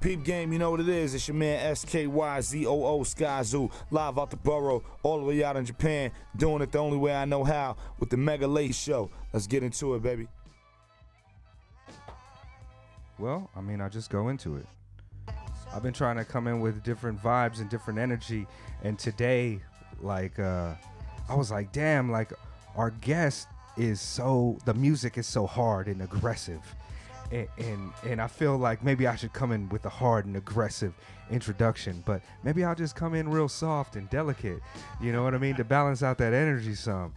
Peep game, you know what it is. It's your man SKYZOO Sky Zoo, live out the borough, all the way out in Japan, doing it the only way I know how with the Mega Late Show. Let's get into it, baby. Well, I mean, I just go into it. I've been trying to come in with different vibes and different energy, and today, like, uh, I was like, damn, like, our guest is so, the music is so hard and aggressive and, and and I feel like maybe I should come in with a hard and aggressive introduction, but maybe I'll just come in real soft and delicate. You know what I mean to balance out that energy some.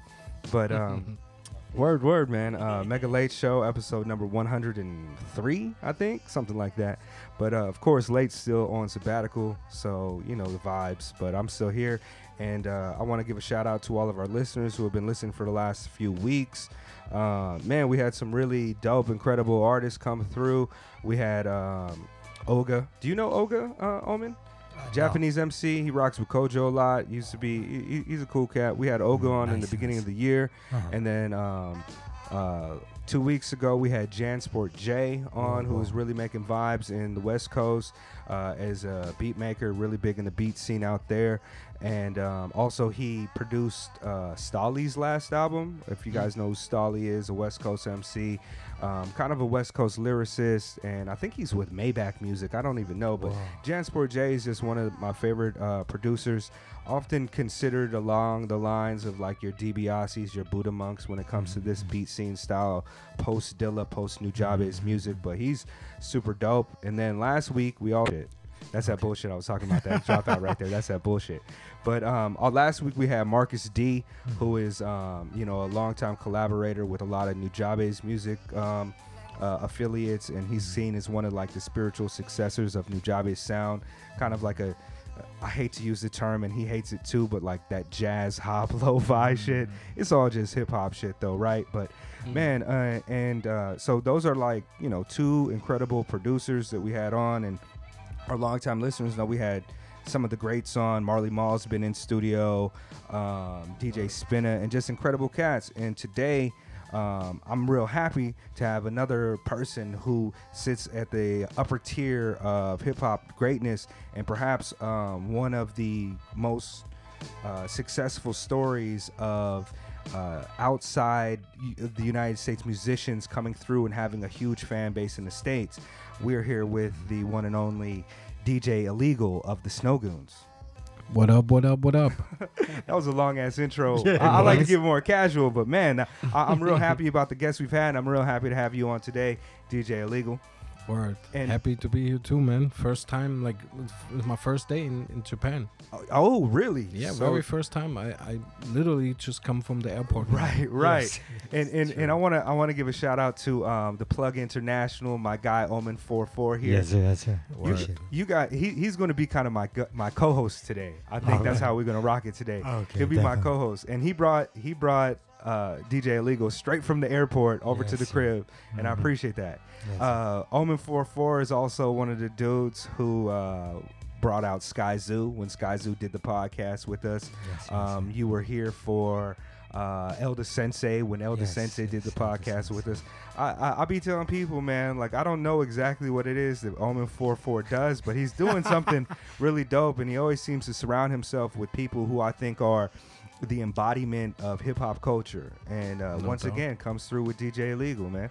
But um, word word man, uh, Mega Late Show episode number 103, I think, something like that. But uh, of course, Late's still on sabbatical, so you know the vibes. But I'm still here, and uh, I want to give a shout out to all of our listeners who have been listening for the last few weeks. Uh, man, we had some really dope, incredible artists come through. We had um, Oga. Do you know Oga uh, Omen? Uh, Japanese no. MC. He rocks with Kojo a lot. Used to be. He, he's a cool cat. We had Oga on nice, in the beginning nice. of the year, uh-huh. and then um, uh, two weeks ago we had Jansport J on, oh, who was really making vibes in the West Coast uh, as a beat maker, really big in the beat scene out there and um, also he produced uh, Stalley's last album. If you guys know who Stolly is, a West Coast MC, um, kind of a West Coast lyricist, and I think he's with Maybach Music. I don't even know, but Jansport J is just one of my favorite uh, producers. Often considered along the lines of like your DiBiase's, your Budamunks when it comes to this beat scene style, post Dilla, post Nujabes music. But he's super dope. And then last week we all did. That's that bullshit I was talking about. That dropout right there. That's that bullshit. But um, uh, last week we had Marcus D, who is um, you know a longtime collaborator with a lot of Nujabes music um, uh, affiliates, and he's seen as one of like the spiritual successors of Nujabes sound, kind of like a I hate to use the term, and he hates it too, but like that jazz hop lo-fi mm-hmm. shit. It's all just hip hop shit, though, right? But mm-hmm. man, uh, and uh, so those are like you know two incredible producers that we had on, and our longtime listeners know we had some of the greats on. Marley Marl's been in studio, um, DJ Spinna, and just incredible cats. And today, um, I'm real happy to have another person who sits at the upper tier of hip hop greatness and perhaps um, one of the most uh, successful stories of uh, outside the United States musicians coming through and having a huge fan base in the States. We're here with the one and only DJ Illegal of the Snow Goons. What up? What up? What up? that was a long ass intro. Yeah, I, I like to give it more casual, but man, I, am real happy about the guests we've had. I'm real happy to have you on today, DJ Illegal. Word. And Happy to be here too, man. First time, like, it was my first day in, in Japan. Oh, oh really? Yeah, so very first time. I, I literally just come from the airport. Right, right. Yes. And and, and I wanna I wanna give a shout out to um, the Plug International, my guy Omen 44 here. Yes, sir, yes, sir. You, you got he, he's gonna be kind of my my co-host today. I think All that's right. how we're gonna rock it today. Okay, He'll be definitely. my co-host, and he brought he brought uh, DJ Illegal straight from the airport over yes, to the crib, mm-hmm. and I mm-hmm. appreciate that. Yes. Uh, Omen 44 is also one of the dudes who uh, brought out Sky Zoo when Sky Zoo did the podcast with us. Yes, um, you were here for uh, Elder Sensei when Elder yes, Sensei did the podcast with us. I, I will be telling people, man, like I don't know exactly what it is that Omen 44 does, but he's doing something really dope, and he always seems to surround himself with people who I think are the embodiment of hip hop culture, and uh, no once again comes through with DJ Illegal, man.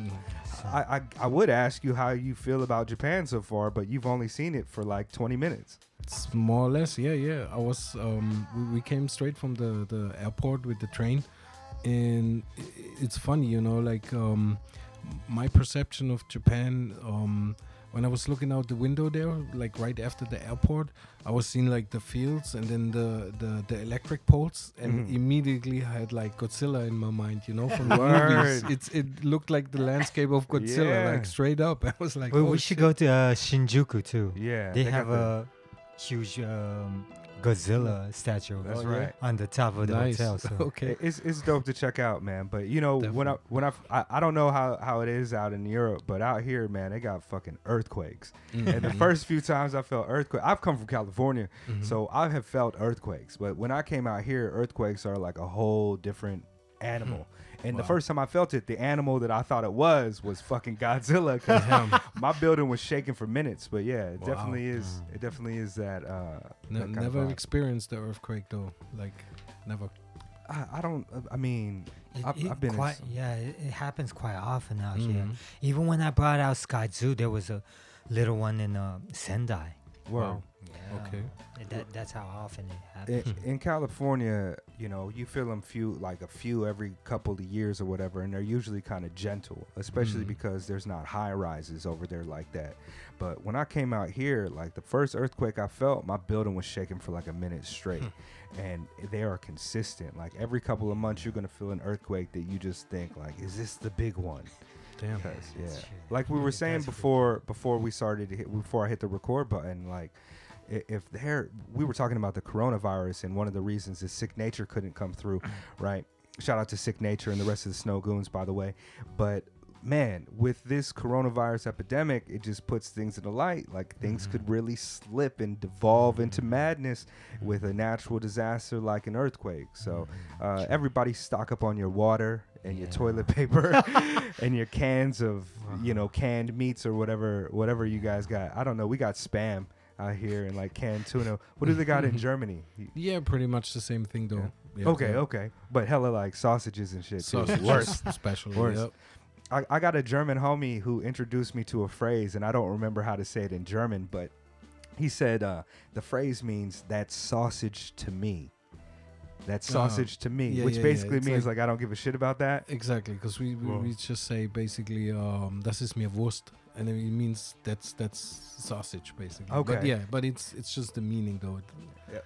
I, I, I would ask you how you feel about Japan so far, but you've only seen it for like 20 minutes. It's more or less, yeah, yeah. I was um, we, we came straight from the the airport with the train, and it's funny, you know, like um, my perception of Japan. Um, when I was looking out the window there, like right after the airport, I was seeing like the fields and then the the, the electric poles, and mm. immediately I had like Godzilla in my mind, you know, from the movies. It's it looked like the landscape of Godzilla, yeah. like straight up. I was like, well, oh, we should go to uh, Shinjuku too. Yeah, they, they have a huge um, Godzilla statue. That's oh, right on the top of the nice. hotel. So. okay, it's it's dope to check out, man. But you know Definitely. when I when I, I, I don't know how how it is out in Europe, but out here, man, they got fucking earthquakes. Mm-hmm. And the first few times I felt earthquake, I've come from California, mm-hmm. so I have felt earthquakes. But when I came out here, earthquakes are like a whole different animal. And the first time I felt it, the animal that I thought it was was fucking Godzilla. 'cause my building was shaking for minutes. But yeah, it Wow. definitely is. It definitely is that. Uh, Ne- that never experienced the earthquake though. Like, never. I, I don't. I mean, It, I've, it I've been. quite, s- yeah, it, it happens quite often out here. Mhm. Even when I brought out Sky Zoo, there was a little one in uh, Sendai. Word. Wow. Yeah. Okay. That, that's how often it happens. in California, you know, you feel them few like a few every couple of years or whatever, and they're usually kind of gentle, especially Mhm. because there's not high rises over there like that. But when I came out here, like the first earthquake I felt, my building was shaking for like a minute straight, and they are consistent. Like every couple of months, you're gonna feel an earthquake that you just think like, is this the big one? Damn. Because yeah, like we were saying before, before we started, hit, before I hit the record button, like if there, we were talking about the coronavirus, and one of the reasons is Sicknature couldn't come through, right? Shout out to Sicknature and the rest of the Snowgoons, by the way. But man, with this coronavirus epidemic, it just puts things in the light. Like things could mm-hmm. really slip and devolve into madness with a natural disaster like an earthquake. So mm-hmm. uh, everybody stock up on your water and your toilet paper and your cans of you know uh-huh. canned meats or whatever whatever you guys got. I don't know. We got spam out here and like canned tuna. What do they got in Germany? Yeah, pretty much the same thing though. Yeah, Okay, yeah. okay, but hella like sausages and shit. Too. Sausages Worse. especially. Worse. Yep. I, I got a German homie who introduced me to a phrase, and I don't remember how to say it in German, but he said uh, the phrase means "that sausage to me. That's Oh, sausage to me, yeah, which yeah, yeah. basically It's means like- like, I don't give a shit about that. Exactly, because we, we we just say basically, um, das ist mir Wurst, and it means that's that's sausage basically. But Okay. yeah, but it's it's just the meaning though.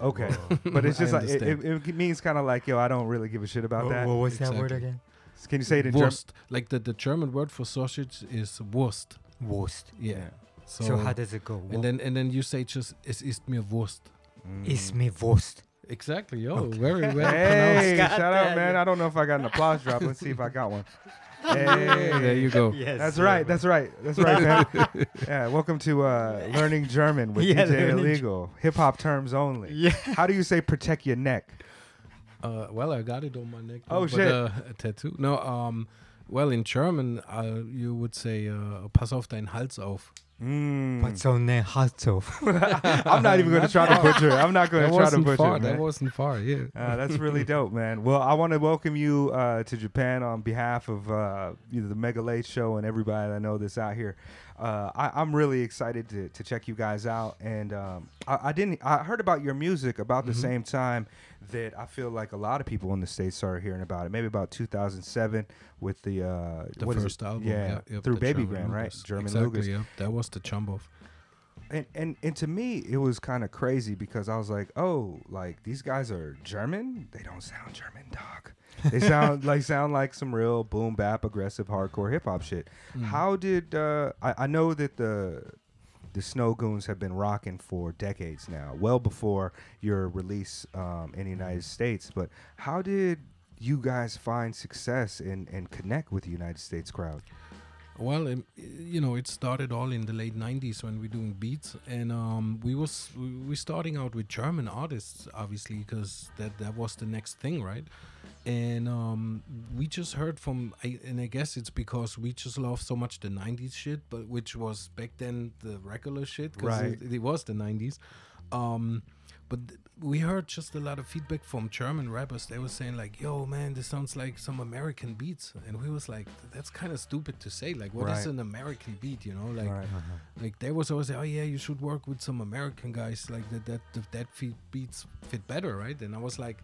Okay, but it's just like it, it, it means kind of like yo, I don't really give a shit about What, that. what was that word again? Can you say it in German? Wurst, like the, the German word for sausage is Wurst. Wurst. Yeah. So, So, how does it go? and then and then you say just es ist mir Wurst. Mm. Is me Wurst. Exactly. Oh, very well Hey, pronounced. Shout out, man! I don't know if I got an applause drop. Let's see if I got one. Hey, there you go. Yes. That's sir. right. That's right. That's right, man. yeah. Welcome to uh, learning German with Yeah, DJ learning Illegal. Hip hop terms only. Yeah. How do you say protect your neck? Uh, well, I got it on my neck. Oh, but, shit. Uh, a tattoo. No. Um. Well, in German, uh, you would say, uh, "Pass auf deinen Hals auf." Mm. What's on the Hatov? I'm not even going to try to butcher. it. I'm not going to try to wasn't butcher. far. it, That wasn't far. Yeah. Uh, that's really dope, man. Well, I want to welcome you uh, to Japan on behalf of uh, you know, the Mega Late Show and everybody that know this out here. Uh, I, I'm really excited to, to check you guys out, and um, I, I didn't. I heard about your music about the Mhm. same time that I feel like a lot of people in the states started hearing about it. Maybe about 2007 with the uh, The first album. yeah, yep, through Babygrande, right? German exactly, Lugers. Yeah, that was the off. and and and to me it was kind of crazy because I was like, oh, like these guys are German. They don't sound German, dog. They sound like sound like some real boom bap, aggressive, hardcore hip hop shit. Mm. How did uh, I, I know that the the Snowgoons have been rocking for decades now, well before your release um, in the United States. But how did you guys find success and, and connect with the United States crowd? Well, um, you know, it started all in the late '90s when we doing beats, and um, we was we, we starting out with German artists, obviously, because that that was the next thing, right? And um, we just heard from, I, and I guess it's because we just love so much the '90s shit, but which was back then the regular shit, because Right. it, it was the '90s. Um, but th- we heard just a lot of feedback from German rappers. They were saying like, "Yo, man, this sounds like some American beats," and we was like, "That's kind of stupid to say. Like, what is Right. an American beat? You know, like, Right. like they was always oh yeah, you should work with some American guys like that. That that, that beats fit better, right?" And I was like.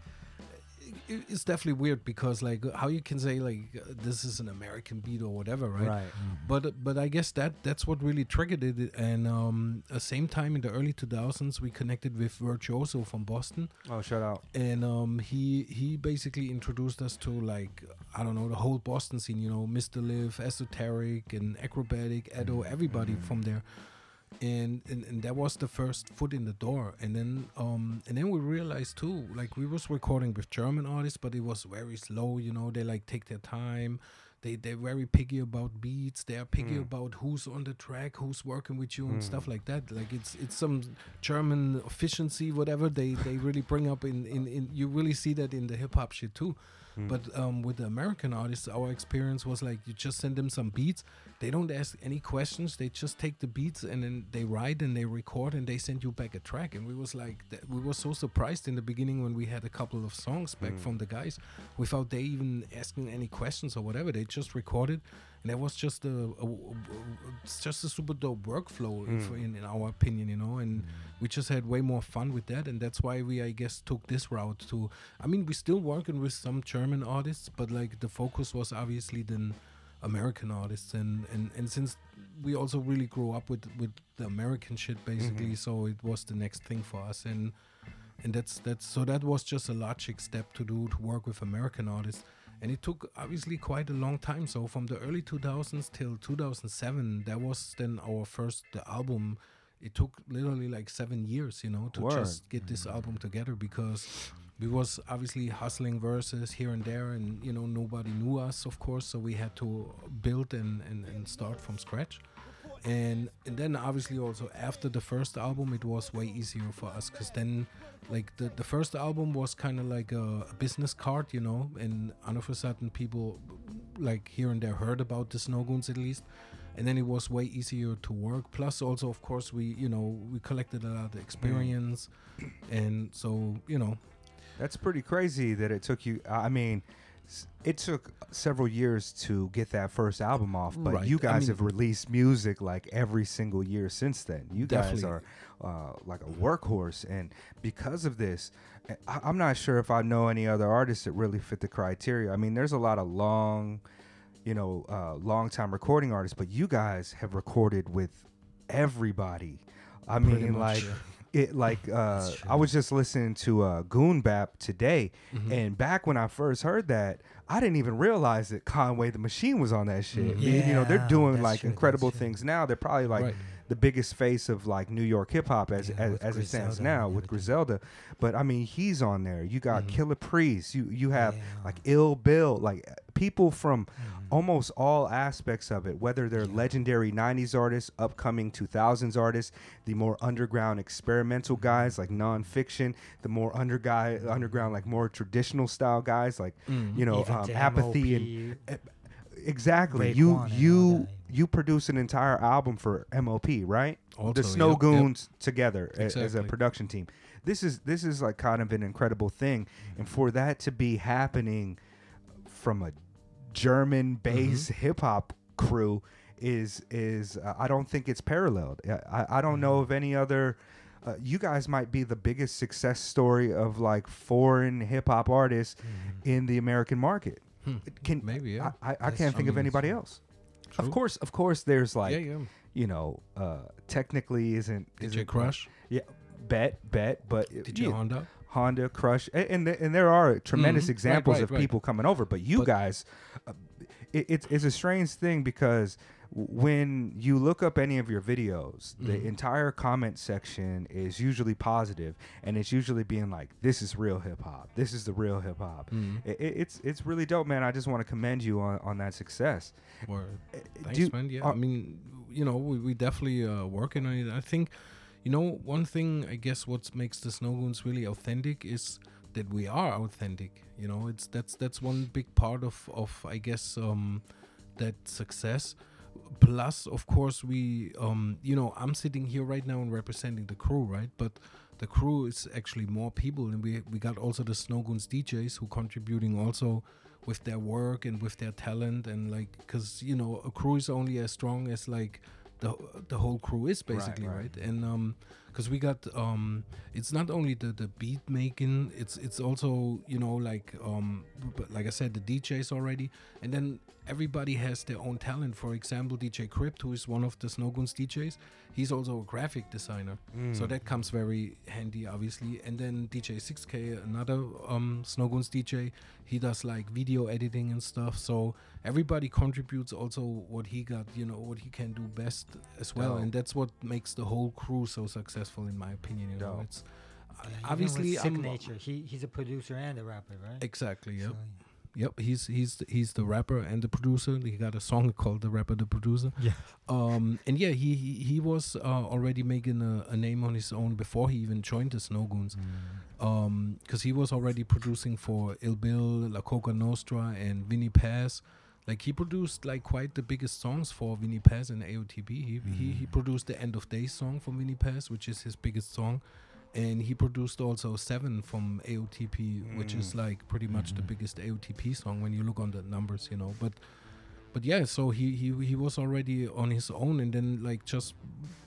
It- It's definitely weird because like how you can say like uh, this is an American beat or whatever, right? Right. But but I guess that that's what really triggered it. And um, at the same time in the early 2000s, we connected with Virtuoso from Boston, Oh, shout out. and um, he he basically introduced us to like I don't know the whole Boston scene. You know, Mr. Lif, Esoteric, and Akrobatik, Edo, everybody from there. And, and and that was the first foot in the door. And then um and then we realized too like we was recording with german artists but it was very slow you know they like take their time. They they're very picky about beats. They are picky Mm. about who's on the track who's working with you and stuff like that. Like it's it's some german efficiency whatever they they really bring up in in, in you really see that in the hip-hop shit too But um, with the American artists, our experience was like you just send them some beats. They don't ask any questions. They just take the beats and then they write and they record and they send you back a track. And we was like, we were so surprised in the beginning when we had a couple of songs back from the guys, without they even asking any questions or whatever. They just recorded, and that was just a, a- a- it's just a super dope workflow if- mm. in, in our opinion, you know. And we just had way more fun with that, and that's why we, I guess, took this route to. I mean, we're still working with some German artists, but like the focus was obviously then American artists, and and and since we also really grew up with with the American shit basically, mm-hmm. so it was the next thing for us, and and that's that's so that was just a logic step to do to work with American artists. And it took obviously quite a long time. So from the early 2000s till 2007, that was then our first the album. It took literally like seven years, you know, to Word. just get this mm. album together because we was obviously hustling verses here and there, and you know nobody knew us, of course. So we had to build and and, and start from scratch and and then obviously also after the first album it was way easier for us because then like the, the first album was kind of like a, a business card you know? And all of a sudden people like here and there heard about the snowgoons at least. And then it was way easier to work. Plus also of course we you know we collected a lot of experience. And so you know. That's pretty crazy that it took you. I mean, it took several years to get that first album off, but Right. you I guys mean- have released music like every single year since then. You guys are uh, like a workhorse, and because of this, I- I'm not sure if I know any other artists that really fit the criteria. I mean, there's a lot of long, you know, uh, long time recording artists, but you guys have recorded with everybody. I Pretty mean, much, like yeah. It like uh I was just listening to uh Goon Bap today Mm-hmm. and back when I first heard that I didn't even realize that Conway the Machine was on that shit. Mhm. You- you know, they're doing like true, incredible things now. They're probably like Right. The biggest face of like New York hip hop as Yeah, as, as it stands now with. Griselda. But I mean, he's on there. You got Mhm. Killah Priest. You you have Yeah. like Ill Bill, like people from Mhm. almost all aspects of it, whether they're Yeah. legendary 90s artists, upcoming 2000s artists, the more underground experimental Mm-hmm. guys like Non Phixion, the more under guy, underground, like more traditional style guys like, Mm. you know, um, apathy and exactly. Raekwon You and all you that. you produce an entire album for MOP, right? Also, the Snow yep, yep. Goons together a- as a Exactly. production team. This is this is like kind of an incredible thing, and for that to be happening from a German-based Mm-hmm. hip hop crew is is uh, I don't think it's paralleled. I I, I don't know Mm-hmm. of any other. Uh, you guys might be the biggest success story of like foreign hip hop artists in the American market. Hmm. Can Maybe, yeah. I, I, I can't think of true. anybody else. Of course, of course, there's like yeah, yeah. you know, uh, technically isn't DJ isn't Krush, yeah, bet, bet, but did yeah, Honda. Honda, Krush, and and, th- and there are tremendous Mhm. Examples right, of right. people coming over. But you But- guys, uh, it, it's it's a strange thing because when you look up any of your videos, the Mhm. entire comment section is usually positive, and it's usually being like, "This is real hip hop. This is the real hip hop." Mm. I- I- it's it's really dope, man. I just want to commend you on, on that success. Word. Uh, Thanks, do- man. Yeah, uh, I mean, you know, we, we definitely uh, working on it. I think, you know, one thing I guess what makes the Snowgoons really authentic is that we are authentic. You know, it's that's that's one big part of of I guess um, that success. Plus, of course, we um, you know, I'm sitting here right now and representing the crew, right? But the crew is actually more people, and we we got also the Snowgoons DJs who contributing also with their work and with their talent and like because you know a crew is only as strong as like the the whole crew is basically right. right, and um because we got um it's not only the the beat making it's it's also you know like um but like i said the djs already. And then everybody has their own talent. For example dj crypt who is one of the snowgoons djs he's also a graphic designer. So Mm. that comes very handy obviously. And then dj 6k another um snowgoons dj he does like video editing and stuff. So everybody contributes also what he got you know what he can do best as well. Dope. and that's what makes the whole crew so successful in my opinion you know it's Yeah, obviously I'm Sicknature. He he's a producer and a rapper, right? exactly yeah So, Yep, he's he's he's the rapper and the producer. He got a song called "The Rapper, the Producer." Yeah. Um, and yeah, he he, he was uh, already making a, a name on his own before he even joined the Snowgoons. Um, because he was already producing for Ill Bill, La Coka Nostra, and Vinnie Paz. Like he produced like quite the biggest songs for Vinnie Paz and AOTP. He he he mm. produced the End of Days song for Vinnie Paz, which is his biggest song. And he produced also Seven from AOTP, which is mm. like pretty much the mm-hmm. biggest AOTP song when you look on the numbers, you know. But but yeah, so he he he was already on his own, and then like just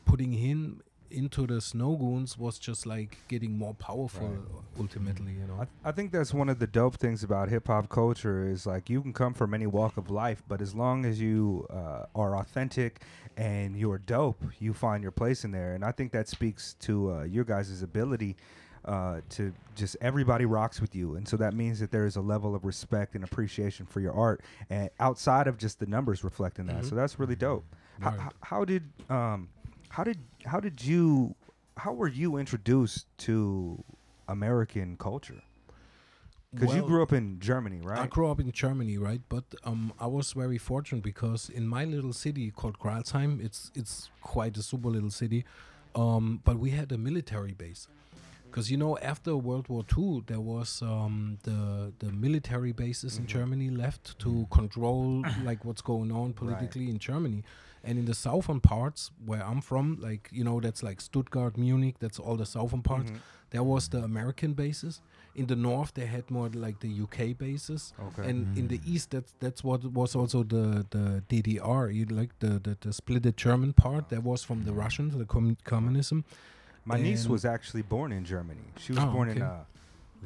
putting him into the Snowgoons was just like getting more powerful ultimately, you know. I, I think that's one of the dope things about hip hop culture is like you can come from any walk of life, but as long as you uh, are authentic and you're dope, you find your place in there. And I think that speaks to uh, your guys' ability uh, to just everybody rocks with you, and so that means that there is a level of respect and appreciation for your art, and outside of just the numbers reflecting that. So that's really dope. How, Right. how, how did um, how did how did you how were you introduced to American culture? Because you grew up in Germany, right? I grew up in Germany, right? But um, I was very fortunate because in my little city called Gralsheim, it's it's quite a super little city, um, but we had a military base. Because you know, after World War II, there was um, the the military bases in Germany left to control like what's going on politically in Germany, and in the southern parts where I'm from, like you know, that's like Stuttgart, Munich, that's all the southern parts. Mm-hmm. There was the American bases. In the north, they had more like the UK bases, Okay. and in the mm. east, that's that's what was also the the DDR, you like the the, the splitted German part. That was from the mm. Russians, the com- communism. My niece was actually born in Germany. She was Oh, born in uh,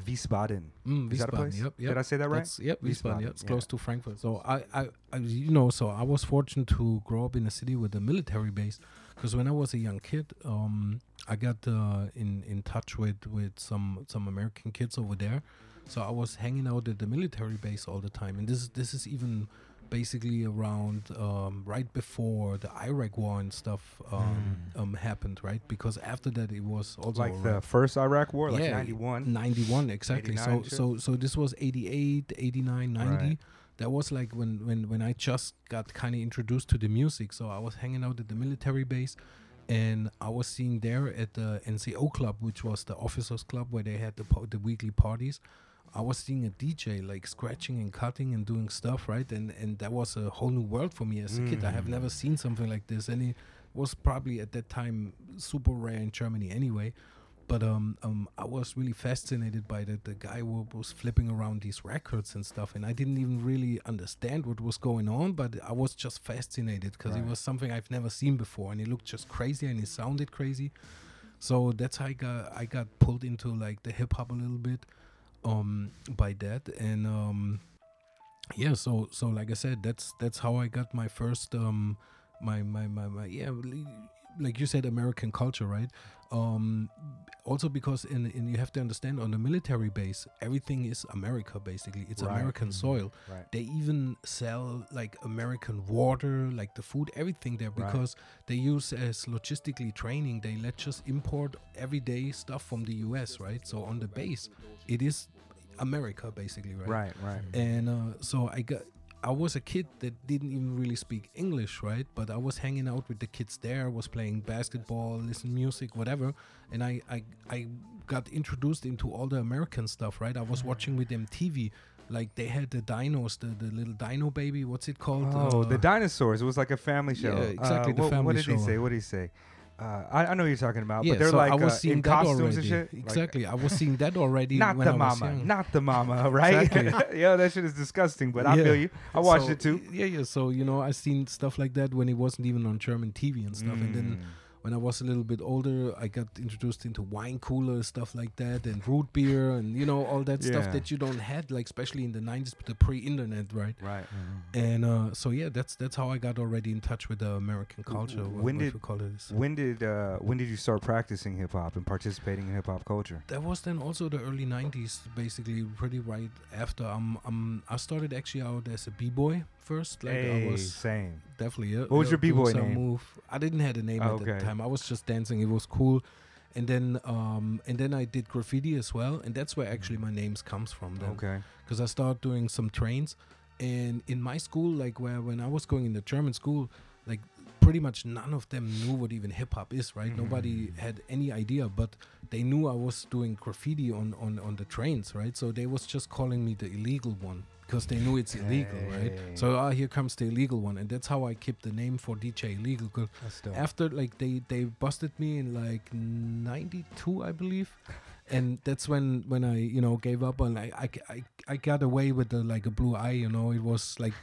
Wiesbaden. Mm, Is that a place? Yep, yep. Did I say that right? That's, yep, Wiesbaden. Wiesbaden, Yeah, it's yeah. close to Frankfurt. So I, I, I, you know, so I was fortunate to grow up in a city with a military base. Because when I was a young kid, um, I got uh, in in touch with with some some American kids over there. So I was hanging out at the military base all the time, and this this is even basically around um, right before the Iraq War and stuff um, um, happened, right? Because after that, it was also like the first Iraq War, like yeah, 91. 91 exactly so shit? so so this was 88 89 90 Right. that was like when when when i just got kind of introduced to the music so i was hanging out at the military base and i was seeing there at the nco club which was the officers club where they had the po- the weekly parties i was seeing a dj like scratching and cutting and doing stuff right and and that was a whole new world for me as a kid i have never seen something like this and it was probably at that time super rare in germany anyway but um, um, I was really fascinated by that. The guy wa- was flipping around these records and stuff, and I didn't even really understand what was going on. But I was just fascinated because it was something I've never seen before, and it looked just crazy and it sounded crazy. So that's how I got I got pulled into like the hip hop a little bit, um, by that, and um, yeah. So so like I said, that's that's how I got my first um, my my my, my yeah. Like you said, American culture, right? um also because in, in you have to understand on the military base everything is america basically it's Right. american soil Right. they even sell like american water like the food everything there Right. because they use as logistically training they let just import everyday stuff from the us right so on the base it is america basically right Right, right. and uh, so I got I was a kid that didn't even really speak English, right? But I was hanging out with the kids there, was playing basketball, listen music, whatever, and I I, I got introduced into all the American stuff, right? I was watching with them TV. Like they had the dinos, the, the little dino baby. What's it called? Oh, the Uh, dinosaurs. It was like a family show. Yeah, exactly, Uh, the what, family what did he say? What did he say? Uh, I, I know what you're talking about, yeah, but they're so like I was uh, seeing in costumes already. and shit. Like, Exactly, I was seeing that already. not when the I was mama, not the mama, right? Exactly. yeah, that shit is disgusting, but I feel you. I watched So, it too. Yeah, yeah. So you know, I seen stuff like that when it wasn't even on German TV and stuff. And then Mm. When I was a little bit older, I got introduced into wine cooler stuff like that, and root beer, and you know all that stuff that you don't had, like especially in the '90s, the pre-internet, right? Right. And uh, so yeah, that's that's how I got already in touch with the American culture. when did- you call it is. When did uh, when did you start practicing hip hop and participating in hip hop culture? That was then also the early '90s, basically, pretty right after. Um, um, I started actually out as a b-boy first. Like I was same. definitely. Yeah, What was your b-boy name? Move. I didn't have a name at Okay. the time. I was just dancing. It was cool, and then um, and then I did graffiti as well, and that's where actually my names comes from. Then Okay. because I started doing some trains, and in my school, like where when I was going in the German school, like pretty much none of them knew what even hip hop is, right? Nobody had any idea, but they knew I was doing graffiti on on on the trains, right? So they was just calling me the illegal one because they knew it's illegal, right? Okay. So ah, here comes the illegal one, and that's how I kept the name for DJ Illegal. 'cause after like they they busted me in like 92 i believe and that's when when i you know gave up on I, I i i got away with the like a blue eye you know it was like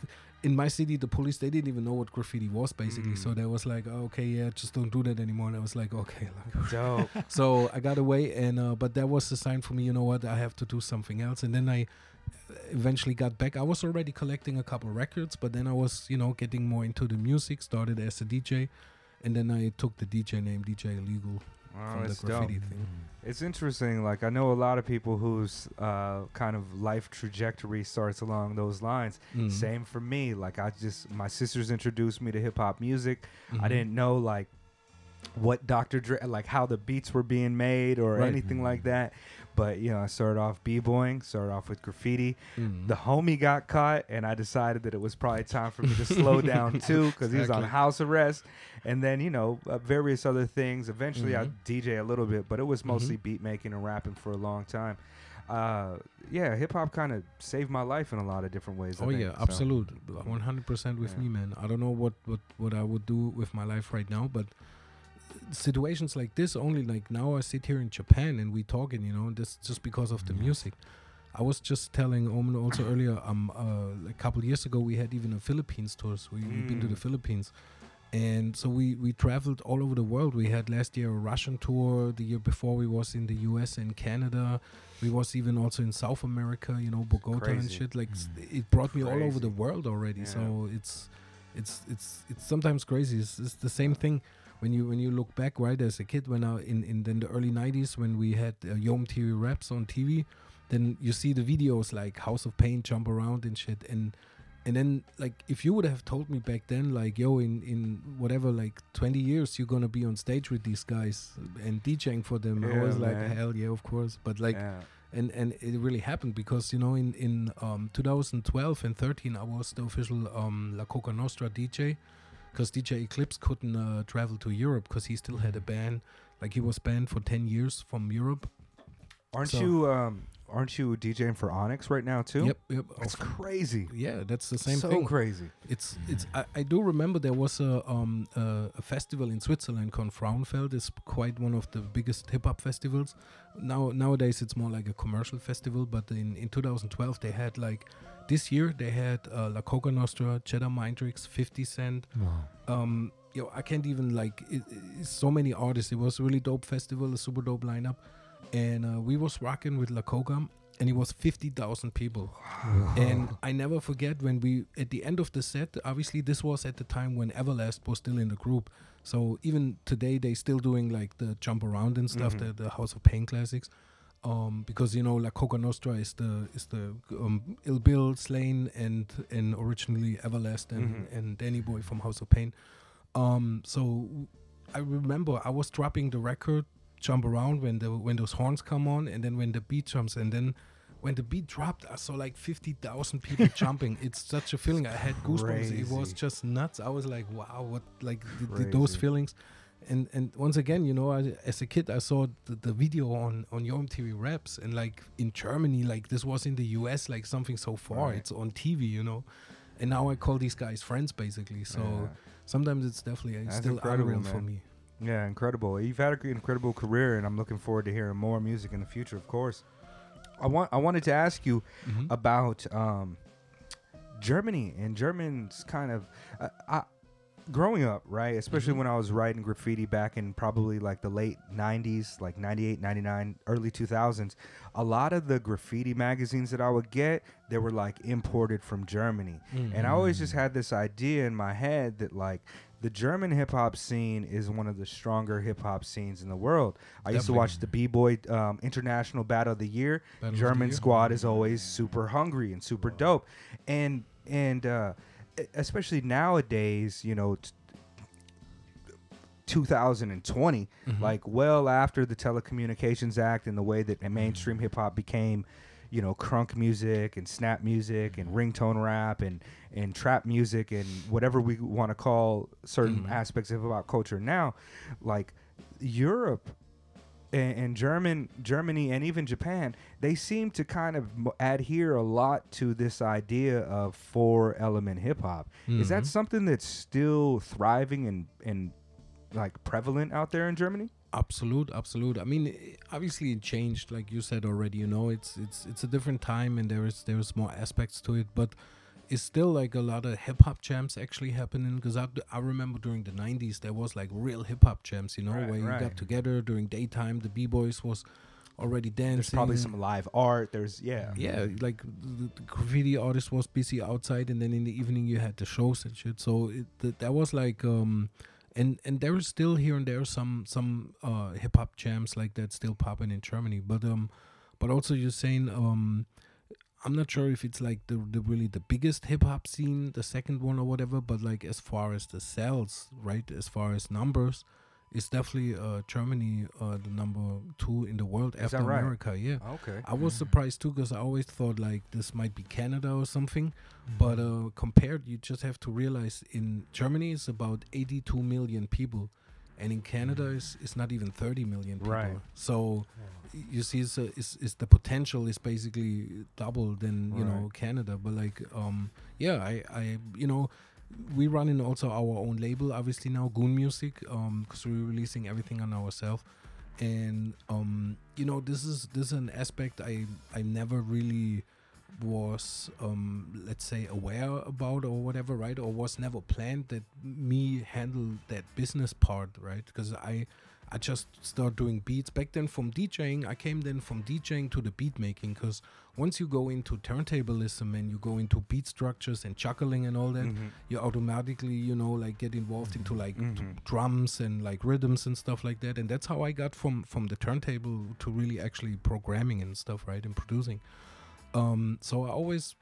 in my city the police they didn't even know what graffiti was basically so Mm. they was like oh, okay yeah just don't do that anymore and i was like okay like, dope. so i got away and uh, but that was a sign for me you know what i have to do something else and then i eventually got back i was already collecting a couple records but then i was you know getting more into the music started as a dj and then i took the dj name dj illegal Wow, from the graffiti dope. thing It's interesting. Like I know a lot of people whose uh, kind of life trajectory starts along those lines. Mhm. Same for me. Like I just my sisters introduced me to hip hop music. I Mhm. didn't know like what Dr. Dre like how the beats were being made or Right. anything like that. But you know, I started off b-boying, started off with graffiti. Mhm. The homie got caught, and I decided that it was probably time for me to slow down too, because he was on house arrest. And then you know uh, various other things. Eventually, I Mhm. DJ a little bit, but it was mostly Mhm. beat making and rapping for a long time. Uh, yeah, hip hop kind of saved my life in a lot of different ways. I Oh think, yeah, so. absolute, one hundred percent with Yeah. me, man. I don't know what what what I would do with my life right now, but situations like this only like now I sit here in Japan and we talking, you know, and this just because of the music. I was just telling Omen also earlier. Um, uh, a couple years ago we had even a Philippines tour. So we we've been to the Mm. Philippines, and so we we traveled all over the world. We had last year a Russian tour. The year before we was in the U.S. and Canada. We was even also in South America. You know, Bogota and shit. Like s- it brought me all over the world already. Yeah. So it's it's it's it's sometimes crazy. It's, it's the same thing when you when you look back right as a kid when I in in, in the early 90s when we had uh, Yo! MTV raps on TV then you see the videos like House of Pain jump around and shit. And and then like if you would have told me back then like yo in in whatever like 20 years you're gonna be on stage with these guys and DJing for them I Yeah, was like hell yeah of course. But like yeah. and and it really happened because you know in in um 2012 and 13 I was the official um La Coka Nostra DJ because DJ Eclipse couldn't uh, travel to Europe because he still had a ban like he was banned for 10 years from Europe Aren't So- you um aren't you DJing for Onyx right now too? yep yep That's Of- crazy. yeah that's the same so thing So crazy. it's it's I, I do remember there was a um uh, a festival in Switzerland called Frauenfeld it's quite one of the biggest hip hop festivals now nowadays it's more like a commercial festival but in in 2012 they had like this year they had uh, La Coka Nostra Cheddar Mindrix 50 Cent Wow. um yo I can't even like it, it's so many artists it was a really dope festival a super dope lineup and uh, we was rocking with La Coka and it was 50,000 people Wow. and I never forget when we at the end of the set. Obviously, this was at the time when Everlast was still in the group. So even today, they still doing like the jump around and stuff, Mhm. the, the House of Pain classics. Um, because you know, La Coka Nostra is the is the um, Ill Bill, Slaine, and and originally Everlast and Mhm. and Danny Boy from House of Pain. Um, so I remember I was dropping the record jump around when the when those horns come on, and then when the beat jumps, and then when the beat dropped, I saw like fifty thousand people jumping. It's such a feeling. I had goosebumps. It was just nuts. I was like, wow, what like th- th- those feelings. And and once again, you know, I, as a kid, I saw the, the video on on Yo! MTV Raps, and like in Germany, like this was in the US, like something so far. Right. It's on TV, you know. And now I call these guys friends, basically. So Yeah. sometimes it's definitely That's still incredible, unreal for me. Yeah, incredible. You've had an incredible career, and I'm looking forward to hearing more music in the future. Of course, I want I wanted to ask you Mhm. about um, Germany and Germans kind of uh, I, growing up, right? Especially Mhm. when I was writing graffiti back in probably like the late 90s, like 98, 99, early 2000s. A lot of the graffiti magazines that I would get, they were like imported from Germany. And I always just had this idea in my head that like the German hip hop scene is one of the stronger hip hop scenes in the world. I used to watch the B Boy um, International Battle of the Year. Battle of the German Year. squad is always super hungry and super dope, and and uh, especially nowadays, you know. T- 2020, Mhm. like well after the Telecommunications Act and the way that mainstream hip hop became, you know, crunk music and snap music and ringtone rap and and trap music and whatever we want to call certain Mhm. aspects of hip hop culture now, like Europe and, and German, Germany, and even Japan, they seem to kind of adhere a lot to this idea of four element hip hop. Is that Mhm. something that's still thriving and and like prevalent out there in Germany? Absolute, absolute. I mean, obviously it changed, like you said already. You know, it's it's it's a different time, and there is there is more aspects to it, but it's still like a lot of hip hop jams actually happening. Because I, I remember during the '90s there was like real hip hop jams, you know, Right, where you right. got together during daytime. The b boys was already dancing. There's probably some live art. There's yeah, Yeah, like the, the graffiti artist was busy outside, and then in the evening you had the shows and shit. So it, th- that was like, um, and and there is still here and there some some uh, hip hop jams like that still popping in Germany. But um, but also you're saying um, I'm not sure if it's like the the really the biggest hip hop scene, the second one or whatever. But like as far as the sales, right? As far as numbers. It's definitely uh, Germany, uh, the number two in the world Is after right? America. Yeah, Okay. I was surprised too because I always thought like this might be Canada or something. But uh, compared, you just have to realize in Germany it's about 82 million people, and in Canada it's, it's not even 30 million people. Right. So y- you see, it's, a, it's, it's the potential is basically double than you know Canada. But like, um, yeah, I, I, you know. We run in also our own label, obviously now Goon Music, because we're releasing everything on ourselves and um you know this is this is an aspect i i never really was um let's say aware about or whatever right? Or was never planned that me handle that business part right? Because i i just start doing beats. Back then from djing i came then from djing to the beat making because once you go into turntablism and you go into beat structures and chuckling and all that Mhm. you automatically you know like get involved into like Mhm. drums and like rhythms and stuff like that. And that's how i got from from the turntable to really actually programming and stuff right? And producing um so i always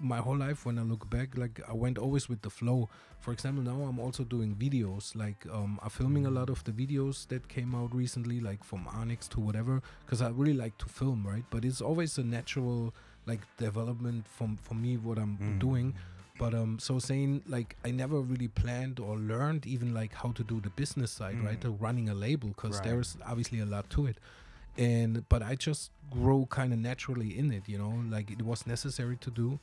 my whole life when i look back like i went always with the flow for example now i'm also doing videos like um i'm filming a lot of the videos that came out recently like from onyx to whatever because i really like to film right but it's always a natural like development from for me what i'm Mm. doing but um so saying like i never really planned or learned even like how to do the business side right Mhm. of running a label because Right. there's obviously a lot to it and but i just grow kind of naturally in it you know like it was necessary to do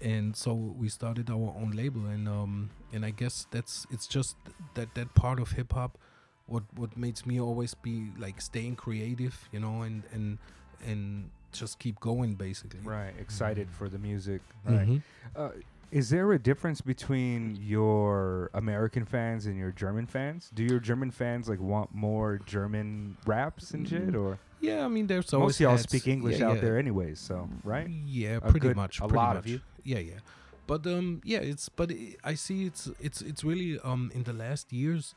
and so we started our own label and um and i guess that's it's just that that part of hip hop what what makes me always be like staying creative you know and and and just keep going basically Right. Excited for the music. Mhm. Right. Uh, is there a difference between your American fans and your German fans? Do your German fans like want more German raps and shit, Mm, or yeah i mean there's always most of y'all speak English Yeah, out yeah. there anyways? So right. Yeah, A pretty good- much. a pretty lot much. of you? Yeah, yeah. But um, yeah, it's but i I see it's it's it's really um in the last years,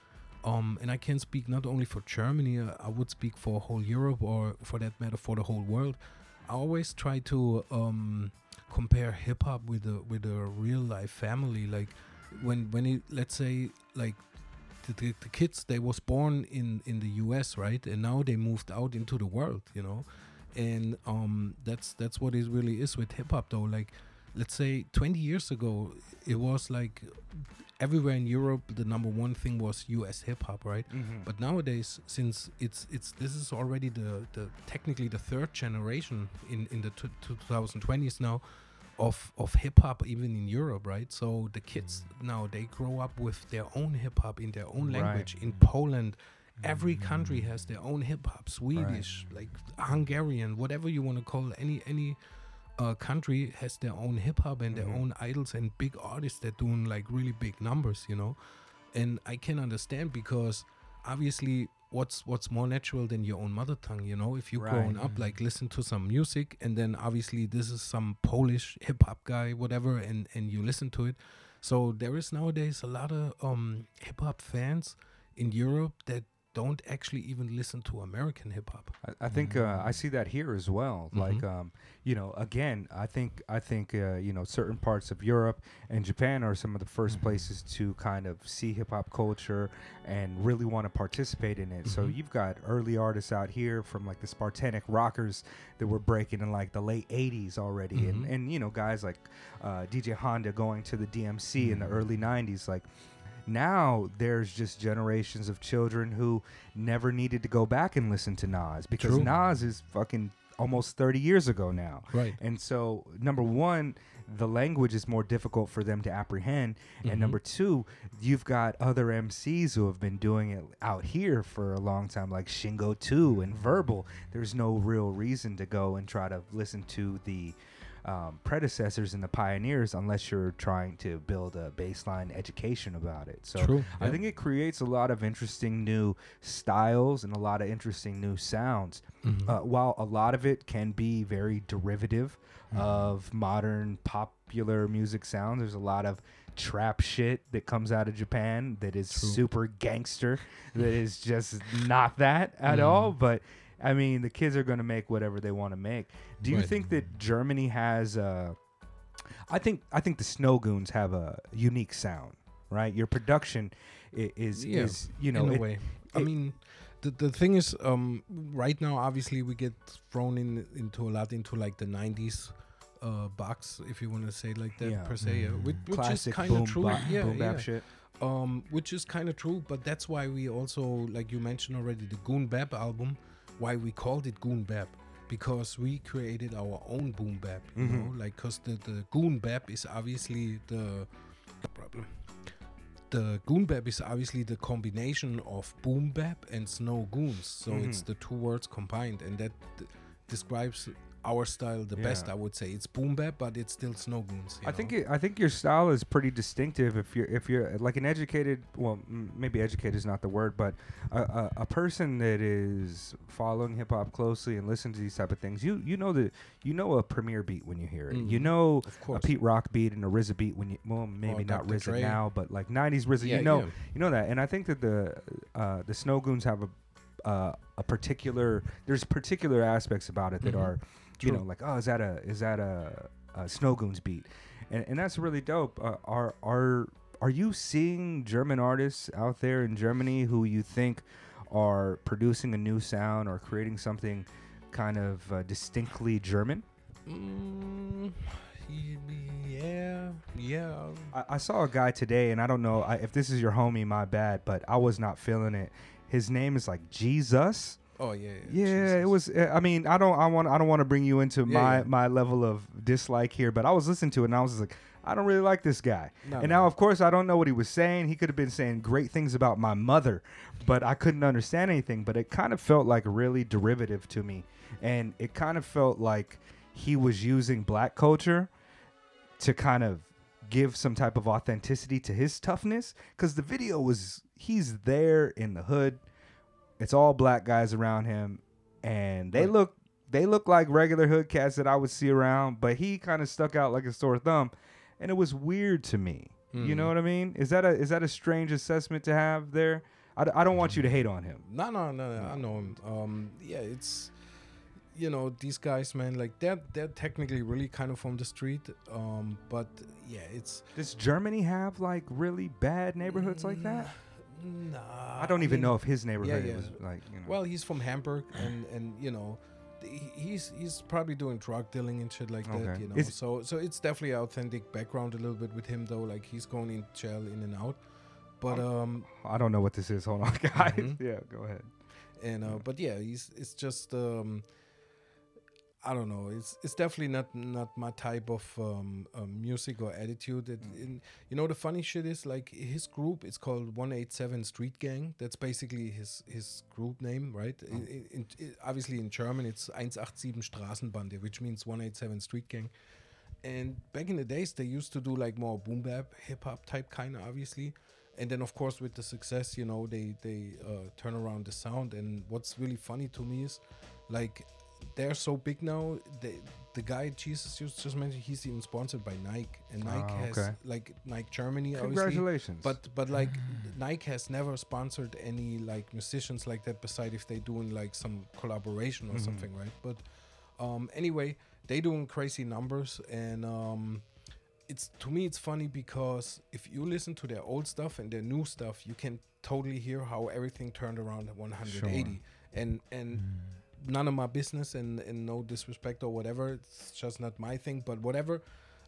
um, and I can speak not only for Germany. Uh, I would speak for whole Europe or for that matter for the whole world. I always try to um compare hip hop with a with a real life family. Like when when it let's say like the, the, the kids they was born in in the US right and now they moved out into the world you know and um that's that's what it really is with hip hop though like let's say 20 years ago it was like everywhere in Europe the number one thing was US hip hop right Mm-hmm. but nowadays since it's it's this is already the the technically the third generation in in the two- 2020s now of of hip hop even in Europe right? So the kids now they grow up with their own hip hop in their own Right. language. In Poland every country has their own hip hop Swedish like Hungarian whatever you want to call it, any any uh, country has their own hip hop and their Mhm. own idols and big artists that doing like really big numbers you know? And I can understand because obviously what's what's more natural than your own mother tongue you know? If you Right. growing up like listen to some music and then obviously this is some Polish hip hop guy whatever and and you listen to it. So there is nowadays a lot of um hip hop fans in Europe that don't actually even listen to American hip hop. I, I think uh, I see that here as well. Like, um, you know, again, I think I think uh, you know certain parts of Europe and Japan are some of the 1st places to kind of see hip hop culture and really want to participate in it. So you've got early artists out here from like the Spartanic Rockers that were breaking in like the late '80s already, and and you know guys like uh, DJ Honda going to the DMC in the early '90s, like now there's just generations of children who never needed to go back and listen to Nas because True. Nas is fucking almost 30 years ago now. Right. And so number 1, the language is more difficult for them to apprehend and mm-hmm. number 2, you've got other MCs who have been doing it out here for a long time like Shing02 and mm-hmm. Verbal. There's no real reason to go and try to listen to the um, predecessors and the pioneers unless you're trying to build a baseline education about it. So True, I yeah. think it creates a lot of interesting new styles and a lot of interesting new sounds. Mm-hmm. Uh, while a lot of it can be very derivative of modern popular music sounds, there's a lot of trap shit that comes out of Japan that is True. super gangster that is just not that at Mm-hmm. all but I mean, the kids are going to make whatever they want to make. Do you Right. think that Germany has uh I think I think the Snowgoons have a unique sound, right? Your production i- is Yeah, is you know in a it- way. I it- mean, the the thing is, um, right now, obviously, we get thrown in into a lot into like the '90s uh, box, if you want to say like that Yeah. per se, yeah, which, which is classic kind boom of true. bap, yeah, boom bap yeah. shit. Um, which is kind of true, but that's why we also, like you mentioned already, the Goon Bap album. Why we called it Goon Bap because we created our own boom bap. You Mhm. know, like because the the Goon Bap is obviously the problem. The Goon Bap is obviously the combination of boom bap and snowgoons. So it's Mhm. the two words combined, and that d- describes our style the best. I would say it's boom bap, but it's still snowgoons. you I think it, I think your style is pretty distinctive. If you're if you're like an educated, well, m- maybe educated is not the word, but a, a, a person that is following hip hop closely and listen to these type of things, you you know that you know a Premier beat when you hear it. You Mhm. know a. Pete Rock beat and a RZA beat when you well maybe not Dr. RZA Dre. now, but like '90s RZA. Yeah, you know yeah. you know that, and I think that the uh, the Snowgoons have a uh, a particular there's particular aspects about it that Mhm. are you know like oh is that a is that a, a Snowgoons beat, and and that's really dope. Uh, are are are you seeing German artists out there in Germany who you think are producing a new sound or creating something kind of uh, distinctly German? Mm, yeah, yeah. I, I saw a guy today, and I don't know I, if this is your homie. My bad, but I was not feeling it. His name is like Gzuz. Oh yeah. Yeah, it was. uh, I mean, I don't. I want. I don't want to bring you into Yeah, my yeah. my level of dislike here, but I was listening to it and I was like, I don't really like this guy. No, and no. now, of course, I don't know what he was saying. He could have been saying great things about my mother, but I couldn't understand anything. But it kind of felt like really derivative to me, and it kind of felt like he was using black culture to kind of give some type of authenticity to his toughness because the video was he's there in the hood it's all black guys around him and they Right. look they look like regular hood cats that i would see around but he kind of stuck out like a sore thumb and it was weird to me you know Mhm. what i mean is that a is that a strange assessment to have there I, I don't want you to hate on him No, no, no, no. I know him. Um, yeah, it's you know these guys, man. Like they're they're technically really kind of from the street. Um, but yeah, it's does germany have like really bad neighborhoods like that nah. i don't even mean, know if his neighborhood yeah. was like you know Well, he's from Hamburg, and and you know, th- he's he's probably doing drug dealing and shit like that. You know, so so it's definitely an authentic background a little bit with him though. Like he's going in jail in and out, but um, i don't know what this is hold on guys Mhm. yeah go ahead and uh, but yeah, he's it's just um, I don't know. It's it's definitely not not my type of um, um music or attitude. It, in, you know, the funny shit is like his group. It's called One Eight Seven Street Gang. That's basically his his group name, right? In, in, in, obviously in German, it's 187 Straßenbande, which means 187 Street Gang. And back in the days, they used to do like more boom bap, hip hop type kind of obviously. And then of course with the success, you know, they they uh, turn around the sound. And what's really funny to me is, like, they're so big now. They, the guy Gzuz just, just mentioned, he's even sponsored by Nike, and Nike Ah, has like Nike Germany, obviously. Congratulations. But but like Nike has never sponsored any like musicians like that. Beside if they doing like some collaboration or Mhm. something, right? But um, anyway, they doing crazy numbers, and um, it's to me it's funny because if you listen to their old stuff and their new stuff, you can totally hear how everything turned around at 180, and and none of my business and, and no disrespect or whatever. It's just not my thing. But whatever,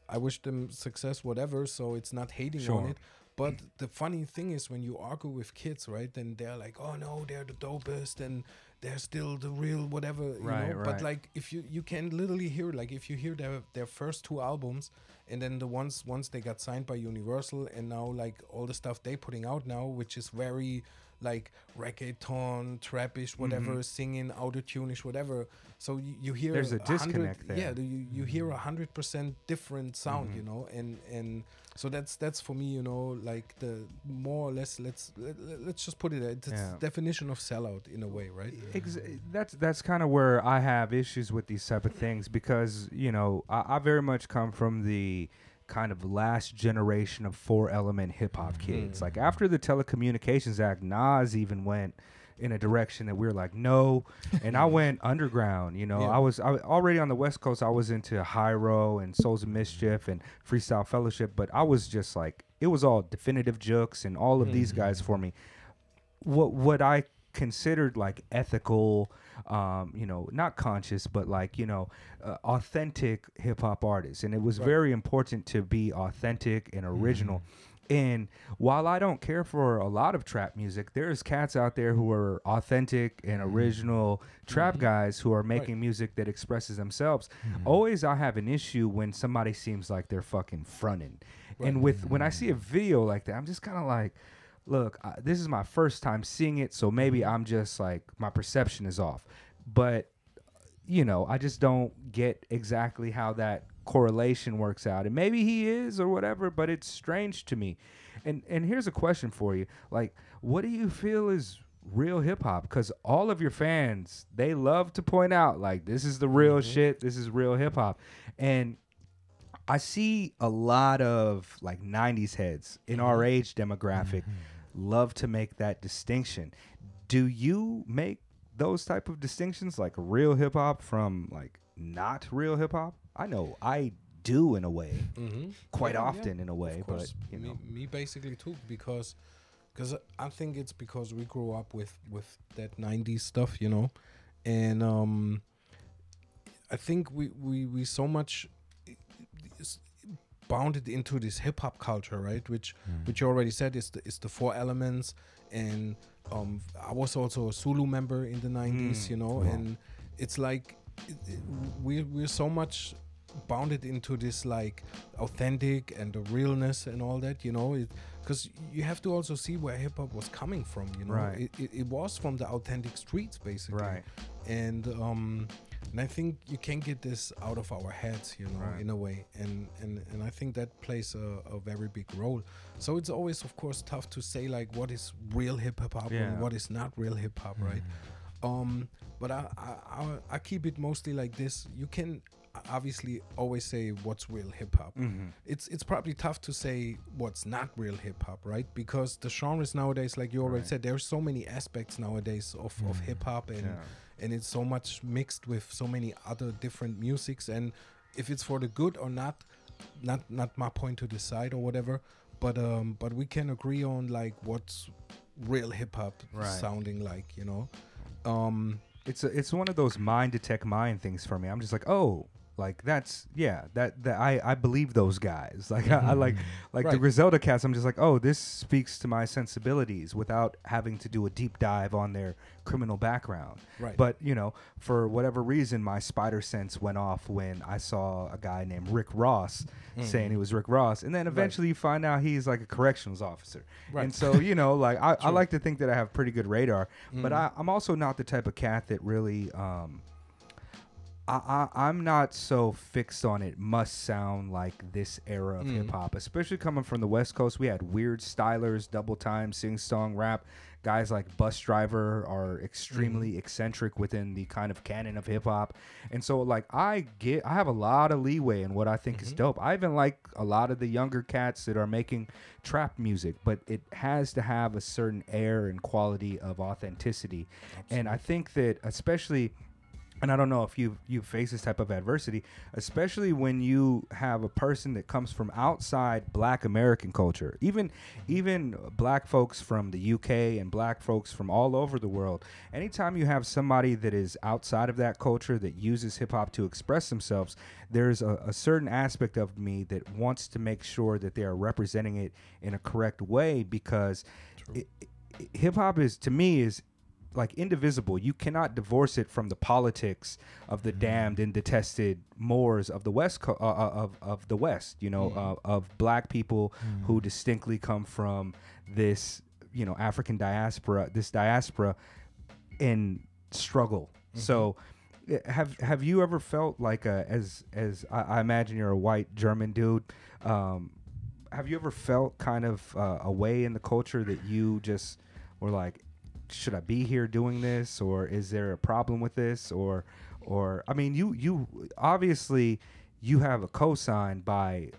I wish them success, whatever. So it's not hating on it. But the funny thing is when you argue with kids, right? Then they're like, "Oh no, they're the dopest, and they're still the real whatever." You Right, know? right. But like, if you you can literally hear like if you hear their their first two albums, and then the ones once they got signed by Universal, and now like all the stuff they're putting out now, which is very like reggaeton, trappish, whatever, mm-hmm. singing, autotune-ish, whatever. So you, you hear There's a disconnect there. Yeah, you you hear a mm-hmm. hundred percent different sound, mm-hmm. you know, and and so that's that's for me, you know, like the more or less let's let, let- let's just put it it's Yeah. definition of sellout in a way, right? Ex- that's that's kind of where I have issues with these type of things because you know I, I very much come from the kind of last generation of four element hip hop mm-hmm. kids. Like after the Telecommunications Act, Nas even went in a direction that we were like no, and I went underground. You know, Yeah. I was I, already on the West Coast. I was into Hiero and Souls of Mischief and Freestyle Fellowship, but I was just like it was all Definitive Jux and all of these mm-hmm. guys for me what what I considered like ethical, um, you know, not conscious, but like you know, uh, authentic hip hop artists, and it was Right. very important to be authentic and original. Mm-hmm. And while I don't care for a lot of trap music, there's cats out there who are authentic and mm-hmm. original trap mm-hmm. guys who are making music that expresses themselves. Always, I have an issue when somebody seems like they're fucking fronting. And with when I see a video like that, I'm just kind of like, look, uh, this is my first time seeing it, so maybe mm-hmm. I'm just like my perception is off. But you know, I just don't get exactly how that correlation works out. And maybe he is or whatever, but it's strange to me. And and here's a question for you. Like, what do you feel is real hip hop? Cuz all of your fans, they love to point out like this is the real mm-hmm. shit, this is real hip hop. And I see a lot of like 90s heads in our age demographic mm-hmm. Love to make that distinction. Do you make those type of distinctions like real hip hop from like not real hip hop? I know I do in a way, Mm-hmm. quite Yeah, yeah, often in a way, of but you me, know. me basically too because because I think it's because we grew up with with that 90s stuff, you know, and um I think we we we so much bounded into this hip hop culture, right? Which which you already said is the is the four elements and um I was also a Zulu member in the 90s, Mm, you know, wow. and it's like it, it, we're we're so much bounded into this like authentic and the realness and all that you know because you have to also see where hip-hop was coming from you know Right. it, it, it was from the authentic streets basically Right. and um and i think you can get this out of our heads you know Right. in a way and and and i think that plays a, a very big role so it's always of course tough to say like what is real hip-hop Yeah. and what is not real hip-hop right um but I, I I I keep it mostly like this you can obviously always say what's real hip hop Mhm. it's it's probably tough to say what's not real hip hop right because the genres nowadays like you already Right. said there's so many aspects nowadays of, of hip hop and Yeah. And it's so much mixed with so many other different musics and if it's for the good or not not not my point to decide or whatever but um but we can agree on like what's real hip hop Right. sounding like you know um It's a, it's one of those mind detect mind things for me. I'm just like, oh, like that's yeah, that that I I believe those guys. Like I, I like like the Right. Griselda cats. I'm just like, oh, this speaks to my sensibilities without having to do a deep dive on their criminal background. Right. But you know, for whatever reason, my spider sense went off when I saw a guy named Rick Ross saying he was Rick Ross, and then eventually you find out he's like a corrections officer. Right. And so you know, like I, I like to think that I have pretty good radar, but Mm. I, I'm also not the type of cat that really. Um, I, I, I'm not so fixed on it must sound like this era of Mm. hip hop, especially coming from the West Coast. We had weird stylers, double time, sing song, rap guys like Busdriver are extremely eccentric within the kind of canon of hip hop. And so like I get I have a lot of leeway in what I think is dope. I even like a lot of the younger cats that are making trap music, but it has to have a certain air and quality of authenticity. And I think that especially and I don't know if you you face this type of adversity, especially when you have a person that comes from outside Black American culture, even even Black folks from the UK and Black folks from all over the world. Anytime you have somebody that is outside of that culture that uses hip hop to express themselves, there's a, a certain aspect of me that wants to make sure that they are representing it in a correct way because hip hop is to me is like indivisible. You cannot divorce it from the politics of the damned and detested Moors of the West co- uh, uh, of of the West. You know, uh, of black people who distinctly come from this you know African diaspora, this diaspora in struggle. So. eh, Have have you ever felt like a, as as I, I imagine you're a white German dude? Um, have you ever felt kind of uh, a way in the culture that you just were like, should I be here doing this, or is there a problem with this, or or I mean, you you obviously you have a cosign by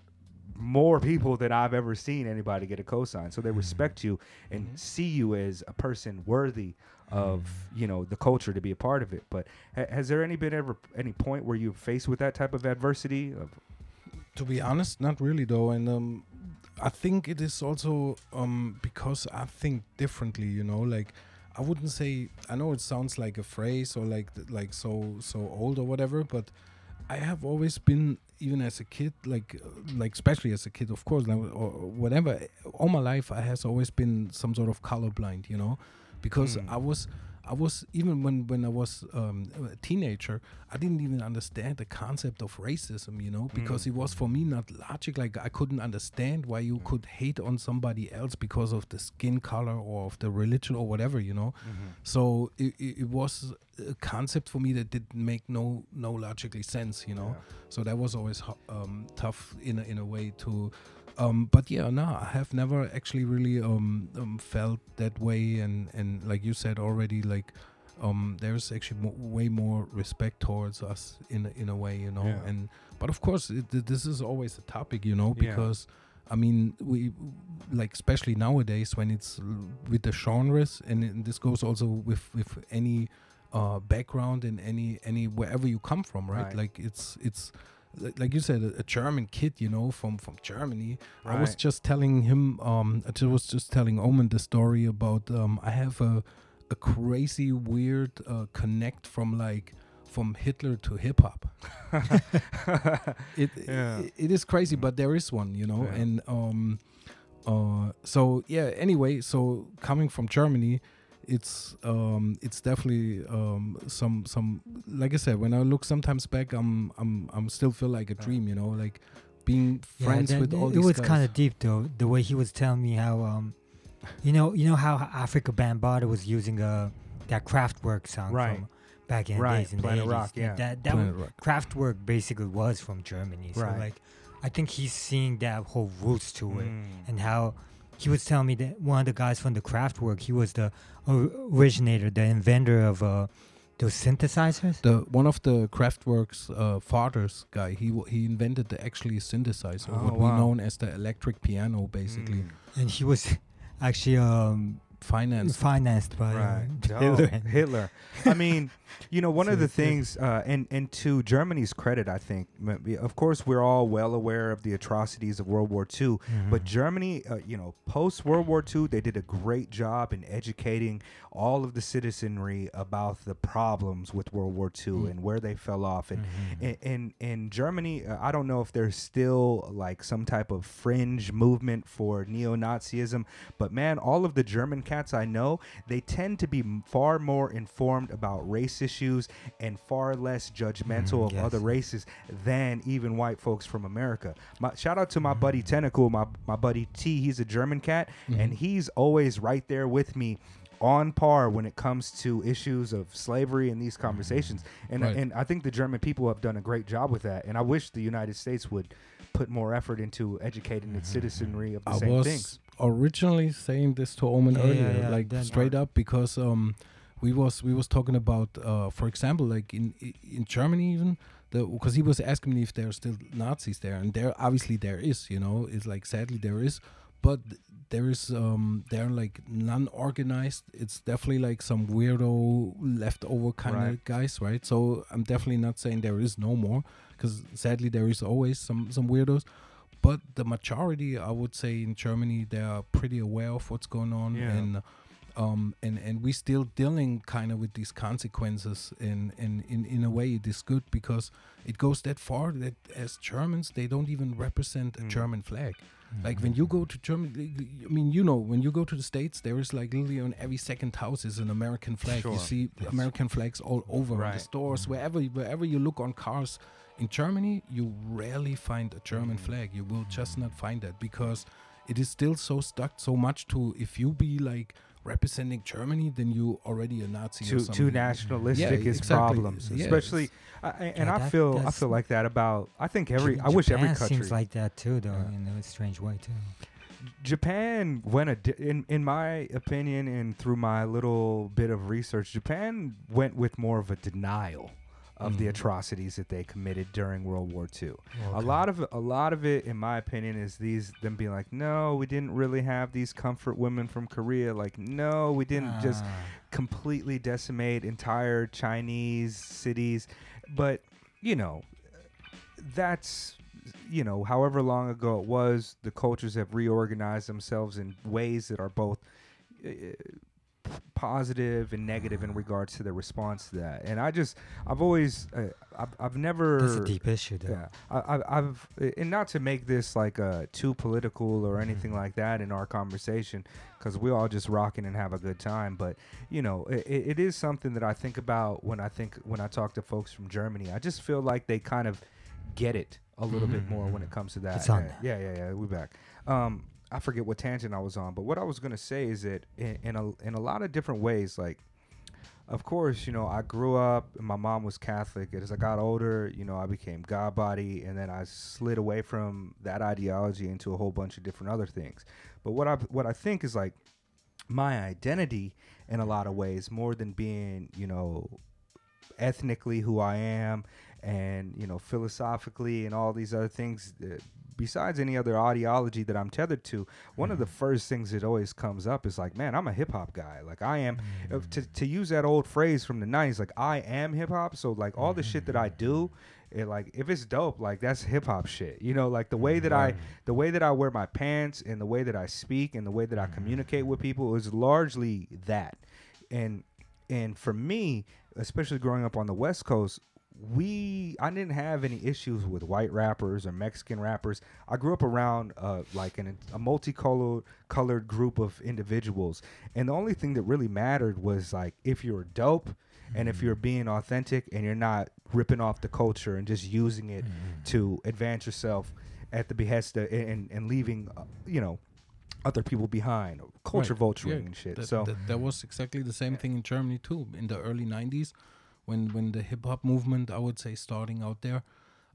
more people than I've ever seen anybody get a cosign, so they respect you and see you as a person worthy of you know the culture to be a part of it. But ha- has there any been ever any point where you're faced with that type of adversity? Of, To be honest, not really though, and um, I think it is also um because I think differently. You know, like I wouldn't say I know it sounds like a phrase or like like so so old or whatever, but I have always been even as a kid, like like especially as a kid, of course, like, or whatever. All my life, I has always been some sort of colorblind. You know, because Mm. I was. I was even when when I was um, a teenager, I didn't even understand the concept of racism, you know, because it was for me not logic. Like I couldn't understand why you could hate on somebody else because of the skin color or of the religion or whatever, you know. So it, it, it was a concept for me that didn't make no no logically sense, you know. So that was always ho- um, tough in a, in a way to. Um, but yeah, no, I have never actually really um, um, felt that way, and and like you said already, like um, there's actually mo- way more respect towards us in a- in a way, you know. Yeah. And but of course, it, th- this is always a topic, you know, Yeah. because I mean, we like especially nowadays when it's l- with the genres, and, it- this goes also with with any uh, background and any any wherever you come from, right? Right. Like it's it's like you said, a, a German kid, you know, from from Germany. I was just telling him, um, I was just telling Omen the story about um, I have a a crazy weird uh, connect from like from Hitler to hip hop. it, Yeah. it it is crazy, but there is one, you know, Yeah. and um, uh, so yeah. Anyway, so coming from Germany, it's um, it's definitely um, some some like I said. When I look sometimes back, I'm I'm I'm still feel like a dream, you know, like being Yeah, friends that- with all it these was kind of deep though. The way he was telling me how, um, you know, you know how Afrika Bambaataa was using uh that Kraftwerk song Right. from back in the Right, days in Planet the 80s. Rock, yeah. That that Planet was, Rock. Kraftwerk basically was from Germany. So Right. like, I think he's seeing that whole roots to it Mm. and how. He was telling me that one of the guys from the Kraftwerk, he was the originator, the inventor of uh, those synthesizers. the one of the Kraftwerk's uh, fathers guy. He w- he invented the actually synthesizer, Oh, what we known as the electric piano, basically Mm. And he was actually um, financed. financed by right uh, Hitler. Hitler. I mean, you know, one of the things, uh, and and to Germany's credit, I think, of course, we're all well aware of the atrocities of World War II. Mm-hmm. But Germany, uh, you know, post World War II, they did a great job in educating all of the citizenry about the problems with World War II Mm. and where they fell off. And Mm-hmm. in, in in Germany, uh, I don't know if there's still like some type of fringe movement for neo-Nazism, but man, all of the German cats I know, they tend to be far more informed about race issues and far less judgmental Mhm, of yes. other races than even white folks from America. My, shout out to my buddy Tentacle, my my buddy T. He's a German cat, and he's always right there with me. On par when it comes to issues of slavery and these conversations, and Right. and I think the German people have done a great job with that. And I wish the United States would put more effort into educating its citizenry of the I same was things. originally saying this to Omen Yeah, earlier, yeah, like straight part. up, because um, we was we was talking about, uh, for example, like in in Germany even, because he was asking me if there are still Nazis there, and there obviously there is, you know, it's like sadly there is, but there is um they're like non-organized. It's definitely like some weirdo leftover kind of guys, right? So I'm definitely not saying there is no more, because sadly there is always some some weirdos but the majority i would say in germany they are pretty aware of what's going on Yeah. and um and and we still dealing kind of with these consequences and and in in a way it is good because it goes that far that as germans they don't even represent a Mm. german flag like when you go to Germany, I mean, you know, when you go to the states, there is like literally on every second house is an American flag. Sure. You see American flags all over Right. the stores, wherever wherever you look on cars. In Germany, you rarely find a German Mhm. flag. You will just not find that because it is still so stuck so much to if you be like representing Germany, then you already a Nazi. or Too something. too nationalistic is exactly. problems, Yes. especially. I, I- and Yeah, I that- feel I feel like that about. I think every. I wish every country. seems like that too, though, Yeah. in a strange way too. Japan went a di- in in my opinion and through my little bit of research, Japan went with more of a denial of the Mhm. atrocities that they committed during World War II. A lot of a lot of it, in my opinion, is these them being like, no, we didn't really have these comfort women from Korea. Like, no, we didn't just Ah. completely decimate entire Chinese cities. But, you know, that's, you know, however long ago it was, the cultures have reorganized themselves in ways that are both uh, positive and negative in regards to the response to that. And I just, I've always, uh, I've, I've never. That's a deep issue, though. Yeah, I, I've and not to make this like uh, too political or Mm-hmm. anything like that in our conversation, because we're all just rocking and have a good time. But you know, it, it is something that I think about when I think when I talk to folks from Germany. I just feel like they kind of get it a little bit more when it comes to that. Mm-hmm. It's on yeah, yeah, yeah, yeah. We back. Um, I forget what tangent I was on, but what I was gonna say is that in, in a in a lot of different ways, like of course, you know, I grew up, and my mom was Catholic. As I got older, you know, I became God body, and then I slid away from that ideology into a whole bunch of different other things. But what I what I think is like my identity in a lot of ways, more than being, you know, ethnically who I am, and you know, philosophically, and all these other things. Uh, besides any other ideology that I'm tethered to, one of the mm. first things that always comes up is like, man, I'm a hip hop guy. Like I am if- to to use that old phrase from the '90s, like I am hip hop. So like all the shit that I do, mm. it like if it's dope, like that's hip hop shit. You know, like the way that I the way that I wear my pants and the way that I speak and the way that I mm-hmm. communicate with people is largely that. And and for me, especially growing up on the West Coast, we I didn't have any issues with white rappers or Mexican rappers. I grew up around uh, like an, a multicolored colored group of individuals, and the only thing that really mattered was like if you're dope and if you're being authentic and you're not ripping off the culture and just using it to advance yourself at the behest of, and and leaving uh, you know other people behind, culture Right. vulturing Yeah, and shit. That, so that, that was exactly the same thing in Germany too in the early '90s, when when the hip hop movement, I would say, starting out there.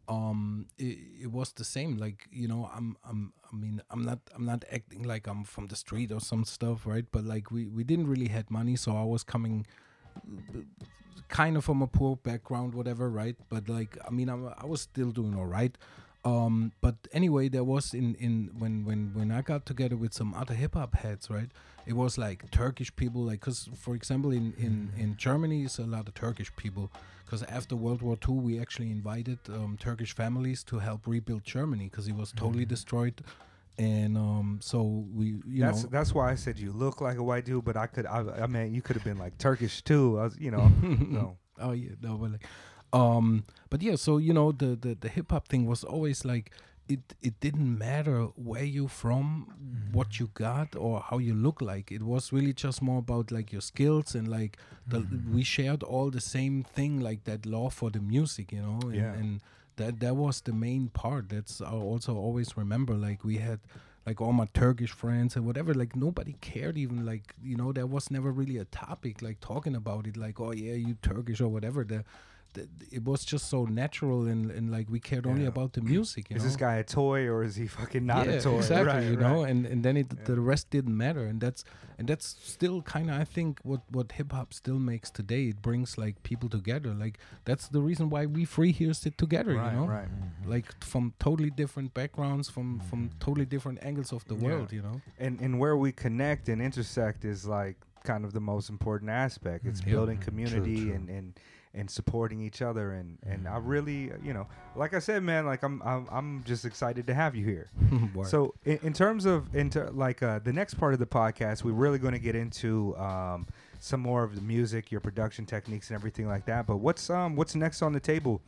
Um, it, it was the same. Like you know, I'm I'm I mean I'm not I'm not acting like I'm from the street or some stuff, right? But like we we didn't really had money, so I was coming kind of from a poor background, whatever, right? But like, I mean, I'm, I was still doing all right. Um, but anyway, there was in in when when when I got together with some other hip hop heads, right? It was like Turkish people, like, cause for example, in in in Germany, it's a lot of Turkish people. Because after World War II, we actually invited um, Turkish families to help rebuild Germany because it was totally destroyed, and um, so we, you that's know, that's why I said you look like a white dude, but I could I, I mean you could have been like Turkish too. I was you know no. Oh yeah, no, but like, um, but yeah, so you know, the the, the hip hop thing was always like, it it didn't matter where you from, what mm. you got, or how you look like. It was really just more about like your skills and like the mm. we shared all the same thing, like that love for the music, you know, and, Yeah. and that that was the main part. That's I also always remember. Like we had like all my Turkish friends and whatever, like nobody cared even like you know there was never really a topic like talking about it like oh yeah you Turkish or whatever. The th- it was just so natural and, and like we cared only Yeah. about the music. You is know? this guy a toy or is he fucking not yeah, a toy? exactly. Right, you right. know, and and then it Yeah. the rest didn't matter, and that's and that's still kind of I think what what hip hop still makes today. It brings like people together. Like that's the reason why we free here sit together. right, you know, right. Mm-hmm. like from totally different backgrounds, from from mm-hmm. totally different angles of the Yeah. world. You know. and and where we connect and intersect is like kind of the most important aspect. It's mm-hmm. Yeah. building True, community true. and and and supporting each other and and I really uh, you know like I said man like I'm I'm, I'm just excited to have you here. So in, in terms of into like uh, the next part of the podcast, we're really going to get into um, some more of the music, your production techniques, and everything like that. But what's um what's next on the table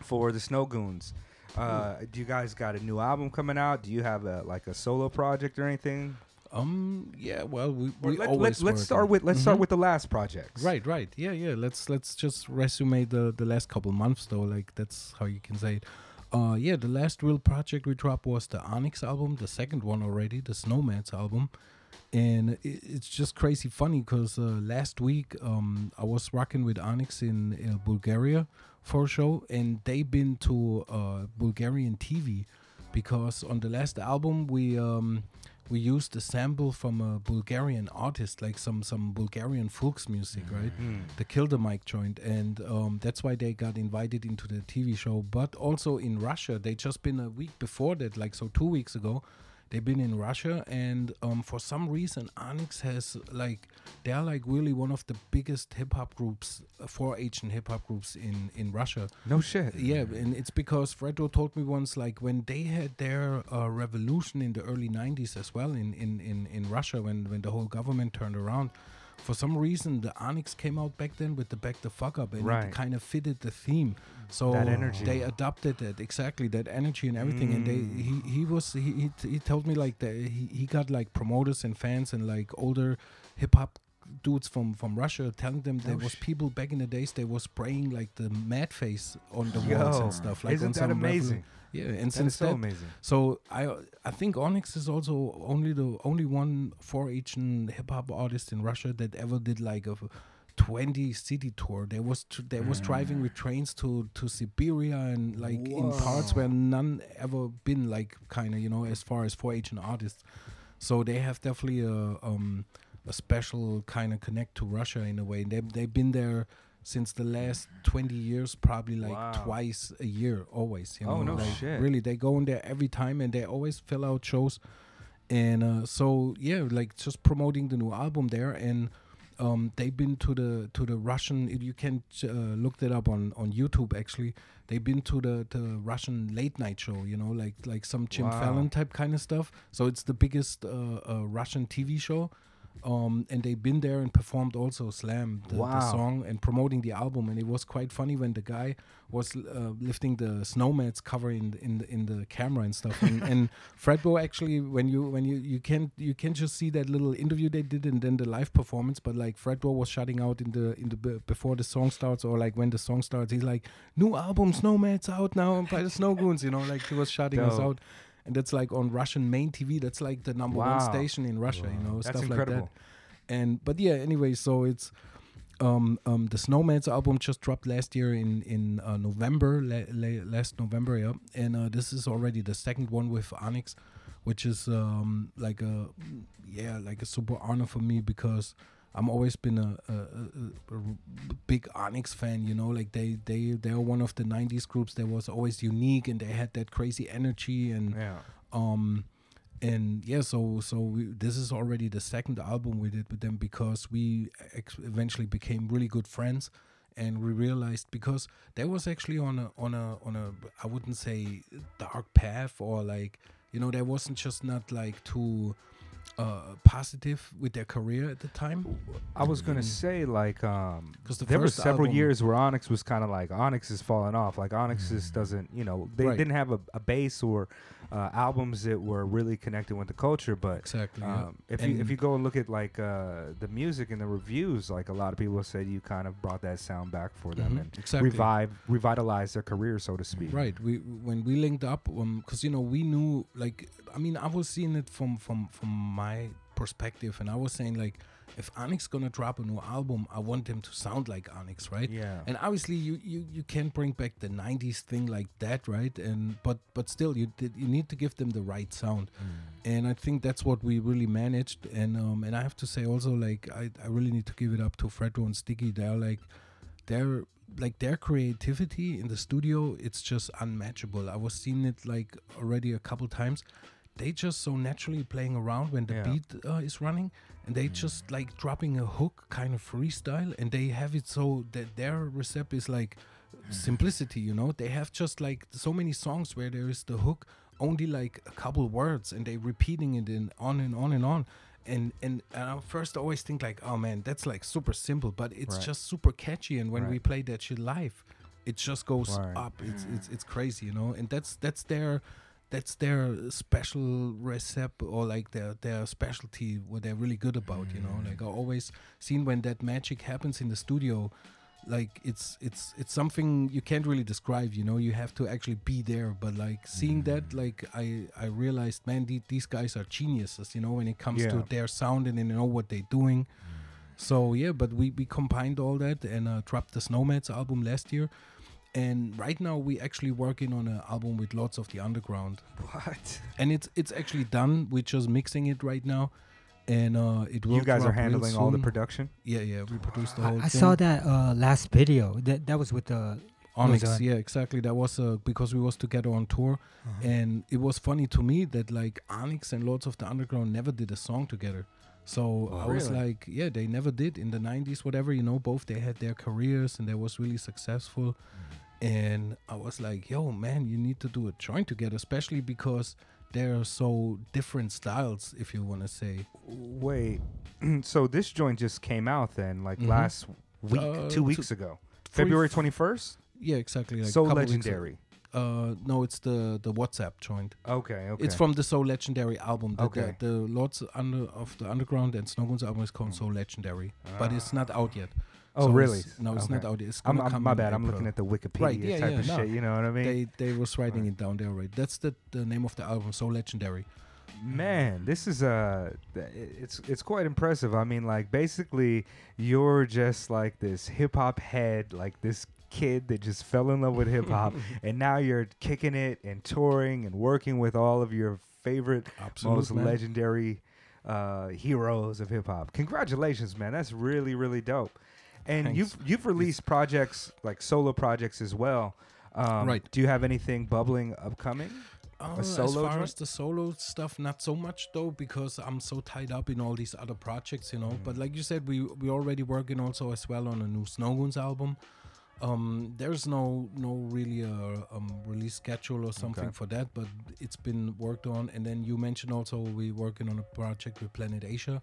for the Snowgoons? Uh, do you guys got a new album coming out? Do you have a like a solo project or anything? Um yeah well we, we let, always let, us start with let's start Mhm. with the last projects. Right, right. Yeah, yeah. Let's let's just resume the the last couple months though. Like that's how you can say it. Uh, yeah, the last real project we dropped was the Onyx album, the second one already, the SnowMads album, and it, it's just crazy funny because uh, last week um I was rocking with Onyx in uh, Bulgaria for a show, and they've been to uh, Bulgarian TV because on the last album we um we used a sample from a Bulgarian artist, like some some Bulgarian folks music, right? Hmm. The Kill the Mic joint, and um, that's why they got invited into the TV show. But also in Russia, they just been a week before that, like so two weeks ago. They've been in Russia, and um, for some reason, Onyx has like they're like really one of the biggest hip hop groups, uh, for Asian hip hop groups in in Russia. No shit. Yeah, and it's because Fredro told me once, like when they had their uh, revolution in the early '90s as well in in in, in Russia, when when the whole government turned around. For some reason, the Onyx came out back then with the Bacdafucup, and Right. it kind of fitted the theme. So That energy. they adopted that exactly that energy and everything. And they Mm. he he was he he, t- he told me like that he, he got like promoters and fans and like older hip hop dudes from from Russia telling them there No was people back in the days they was spraying like the mad face on the walls and stuff like on isn't that some revolu- amazing? Yeah and That is since so that amazing. so I I think Onyx is also only the only one for Asian hip hop artist in Russia that ever did like a 20 city tour. They was tr- they was driving with trains to to Siberia and like in parts where none ever been like kind of you know as far as for Asian artists. So they have definitely a um a special kind of connect to Russia in a way. They they've been there since the last 20 years probably like Wow. twice a year always you know Oh, no like, shit. really they go in there every time and they always fill out shows and uh, so yeah like just promoting the new album there and um, they've been to the to the Russian. You can uh, look that up on on YouTube, actually, they've been to the the Russian late night show. You know, like like some Jim Wow. Fallon type kind of stuff. So it's the biggest uh, uh, Russian TV show. Um, and they've been there and performed also Slam, the, the song, and promoting the album. And it was quite funny when the guy was uh, lifting the SnowMads cover in the, in the, in the camera and stuff. And, and Fredro actually, when you when you you can you can just see that little interview they did and then the live performance. But like Fredro was shutting out in the in the b- before the song starts or like when the song starts, he's like, "New album, SnowMads out now by the Snowgoons." You know, like he was shouting us out. And that's like on Russian main TV. That's like the number one station in Russia. You know, That's stuff incredible. like that. And but yeah, anyway, so it's um, um, the SnowMads album just dropped last year in in uh, November, la- la- last November, yeah. And uh, this is already the second one with Onyx, which is um, like a yeah, like a super honor for me because I'm always been a, a, a, a big Onyx fan. You know, like they they they are one of the '90s groups that was always unique and they had that crazy energy and Yeah. um and yeah so so we, this is already the second album we did with them because we ex- eventually became really good friends and we realized because they was actually on a on a on a i wouldn't say dark path or like you know they wasn't just not like too uh positive with their career at the time I was gonna Mm. say like um 'Cause the there were several years where Onyx was kind of like Onyx is falling off. Like Onyx just doesn't you know they Right. didn't have a, a base or uh, albums that were really connected with the culture. But exactly yeah. um, if you if you go and look at like uh, the music and the reviews, like a lot of people said you kind of brought that sound back for them Mhm, and exactly revive revitalized their career, so to speak. Right. We when we linked up, because you know we knew like I mean I was seeing it from from from my perspective, and I was saying like if Onyx gonna drop a new album, I want them to sound like Onyx, right? Yeah. And obviously, you, you, you can't bring back the '90s thing like that, right? And but but still, you did, you need to give them the right sound, and I think that's what we really managed. And um and I have to say also, like I, I really need to give it up to Fredro and Sticky. They're like their like their creativity in the studio. It's just unmatchable. I was seeing it like already a couple times. They just so naturally playing around when the Yeah. beat uh, is running, and they mm. just like dropping a hook kind of freestyle, and they have it so that their recipe is like mm. simplicity. You know, they have just like so many songs where there is the hook only like a couple words, and they repeating it in on and on and on. And, and and I first always think like, oh man, that's like super simple, but it's Right. just super catchy. And when we play that shit live, it just goes Right. up. It's it's mm. it's crazy, you know. And that's that's their that's their special recipe or like their their specialty what they're really good about, you know. Like I always seen when that magic happens in the studio, like it's it's it's something you can't really describe, you know. You have to actually be there. But like seeing that, like I I realized, man, the, these guys are geniuses, you know, when it comes Yeah. to their sound and they know what they're doing. So yeah, but we we combined all that and uh, dropped the SnowMads album last year, and right now we actually working on an album with Lords of the Underground, What? and it's it's actually done. We're just mixing it right now, and uh, it will. You guys are handling all the production? Yeah, yeah, we produced the I, whole I thing. saw that uh, last video. That that was with the Onyx, was on- yeah, exactly. That was uh, because we was together on tour, uh-huh. and it was funny to me that like Onyx and Lords of the Underground never did a song together. So Oh, I was really? like, yeah, they never did in the '90s, whatever. You know, both they had their careers and they was really successful. And I was like, yo, man, you need to do a joint together, especially because they're so different styles, if you want to say. Wait. so this joint just came out then, like Mhm. last week, Uh, two weeks ago. February 21st? Yeah, exactly. Like so couple weeks ago. legendary. Uh, no, it's the the WhatsApp joint. Okay, okay. It's from the So Legendary album. The, Okay. The, the Lords under of the Underground and Snowgoons album is called So Legendary, but it's not out yet. Oh, So really? it's- no, it's not Okay. out yet. It's I'm, I'm- my bad. I'm looking at the Wikipedia Right, yeah, type yeah, of no. shit. You know what I mean? They they was writing it down there, right? That's the the name of the album, So Legendary. Man, this is uh it's it's quite impressive. I mean, like basically, you're just like this hip hop head, like this kid that just fell in love with hip hop, and now you're kicking it and touring and working with all of your favorite, Absolute, most man. legendary uh, heroes of hip hop. Congratulations, man! That's really really dope. And Thanks. you've you've released projects like solo projects as well. Um, Right. Do you have anything bubbling upcoming? Uh, as far joint? as the solo stuff, not so much though, because I'm so tied up in all these other projects, you know. Mm. But like you said, we we already working also as well on a new Snowgoons album. Um, there's no no really a um, release schedule or something Okay. for that, but it's been worked on. And then you mentioned also we working on a project with Planet Asia.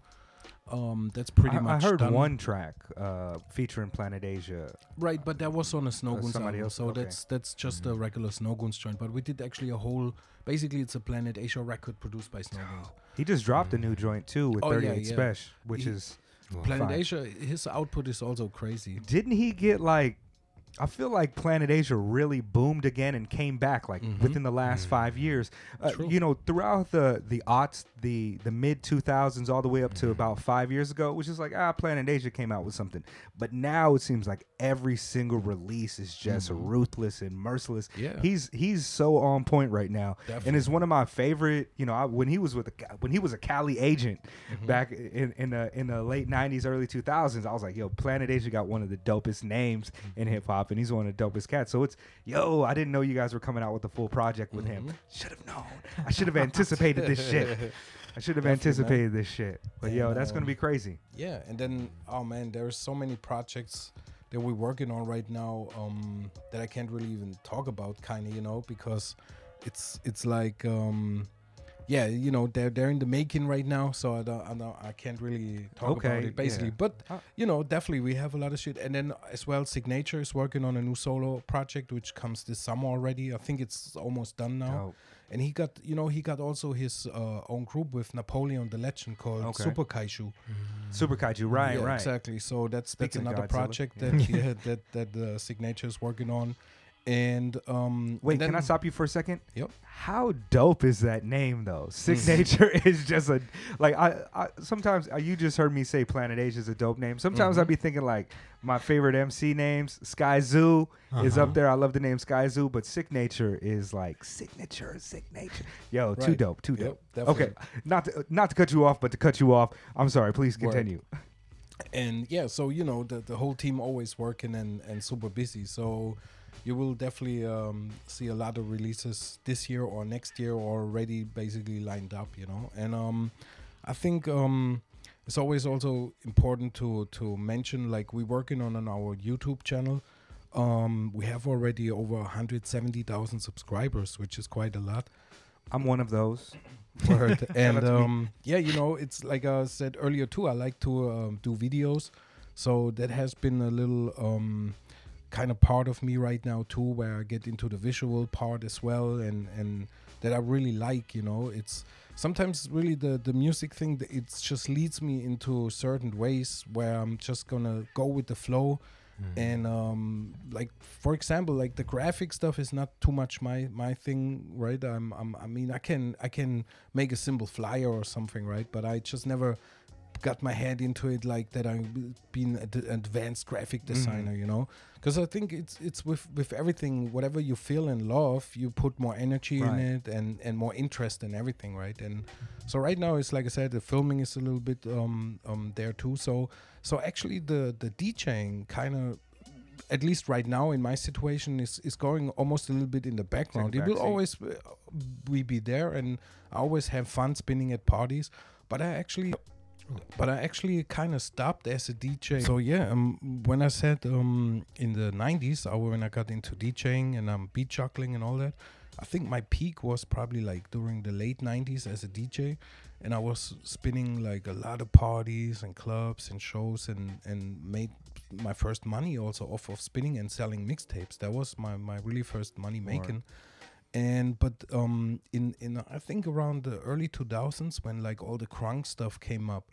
Um, that's pretty I, much I heard done. one track uh, featuring Planet Asia. Right, but that was on a Snowgoons somebody album, else? so Okay. Mm-hmm. that's that's just a regular Snowgoons joint. But we did actually a whole. Basically, it's a Planet Asia record produced by Snowgoons. He just dropped a new joint too with Oh, yeah, 38 yeah. Special, which He- is Planet Fine. Asia, his output is also crazy. didn't he get like I feel like Planet Asia really boomed again and came back like Mhm. within the last five years. Uh, True. you know, throughout the the aughts, the the mid two thousands, all the way up to about five years ago, which is like ah, Planet Asia came out with something. But now it seems like every single release is just Mhm. ruthless and merciless. Yeah. he's he's so on point right now, and Definitely. it's one of my favorite. You know, I, when he was with a, when he was a Cali agent Mm-hmm. back in in the in the late '90s, early 2000s, I was like, yo, Planet Asia got one of the dopest names Mm-hmm. in hip hop, and he's one of the dopest cats. So it's yo, I didn't know you guys were coming out with a full project with him. Mhm. Should have known. I should have anticipated this shit. I should have man. anticipated this shit. But yo, And, that's gonna um, be crazy. Yeah, and then oh man, there's so many projects that we're working on right now um, that I can't really even talk about, kind of, you know, because it's it's like um, yeah, you know, they're they're in the making right now, so I don't I, don't, I can't really talk about it basically. yeah. But Uh, you know, definitely we have a lot of shit, and then as well, Sicknature is working on a new solo project which comes this summer already. I think it's almost done now. Dope. And he got, you know, he got also his uh, own group with Napoleon Da Legend called Okay. Super Kaiju. Super Kaiju, right, yeah, right. Exactly. So that's that's Speaking another project that yeah, that that the Sicknature is working on, And um, Wait, and can I stop you for a second? Yep. How dope is that name though? Sicknature is just a like I, I sometimes uh, you just heard me say Planet Age is a dope name. Sometimes Mhm. I'd be thinking like my favorite MC names, Skyzoo is Uh-huh. up there. I love the name Skyzoo, but Sicknature is like signature, signature. Yo, too dope, too dope. definitely. Okay, not to, not to cut you off, but to cut you off. I'm sorry. Please Word. continue. and yeah so you know the, the whole team always working and, and super busy so you will definitely um, see a lot of releases this year or next year already basically lined up you know and um, i think um, it's always also important to to mention like we're working on on our youtube channel um, we have already over 170000 subscribers which is quite a lot I'm one of those. And out to me. um, yeah, you know, it's like I said earlier too. I like to um, do videos, so that has been a little um, kind of part of me right now too, where I get into the visual part as well, and and that I really like. You know, it's sometimes really the the music thing. It just leads me into certain ways where I'm just gonna go with the flow. And um like for example like the graphic stuff is not too much my my thing right? I'm, I'm i mean i can i can make a simple flyer or something right? But i just never got my head into it like that i've been an advanced graphic designer you know because i think it's it's with with everything whatever you feel and love you put more energy Right. in it and and more interest in everything right? And so right now it's like i said the filming is a little bit um um there too. So so actually the the djing kind of at least right now in my situation is is going almost a little bit in the background. It will always uh, we be there and i always have fun spinning at parties. But i actually but I actually kind of stopped as a DJ. So yeah, um, when I said um, in the '90s, uh, when I got into DJing and um, beat juggling and all that, I think my peak was probably like during the late '90s as a DJ, and I was spinning like a lot of parties and clubs and shows and and made my first money also off of spinning and selling mixtapes. That was my my really first money making and but um in in i think around the early 2000s when like all the crunk stuff came up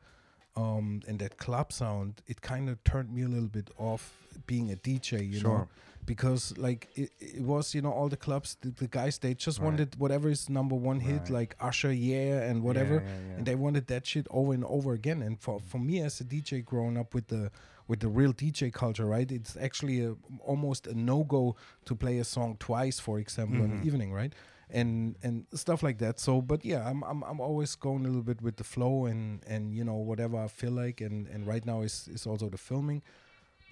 um and that club sound it kind of turned me a little bit off being a dj you know because like it, it was you know all the clubs the, the guys they just Right. wanted whatever is number one hit Right. like usher yeah and whatever Yeah, yeah, yeah. and they wanted that shit over and over again and for for me as a dj growing up with the with the real dj culture right it's actually a, almost a no-go to play a song twice for example in Mhm. the evening right and and stuff like that. So but yeah I'm, I'm i'm always going a little bit with the flow and and you know whatever i feel like. And and right now is is also the filming.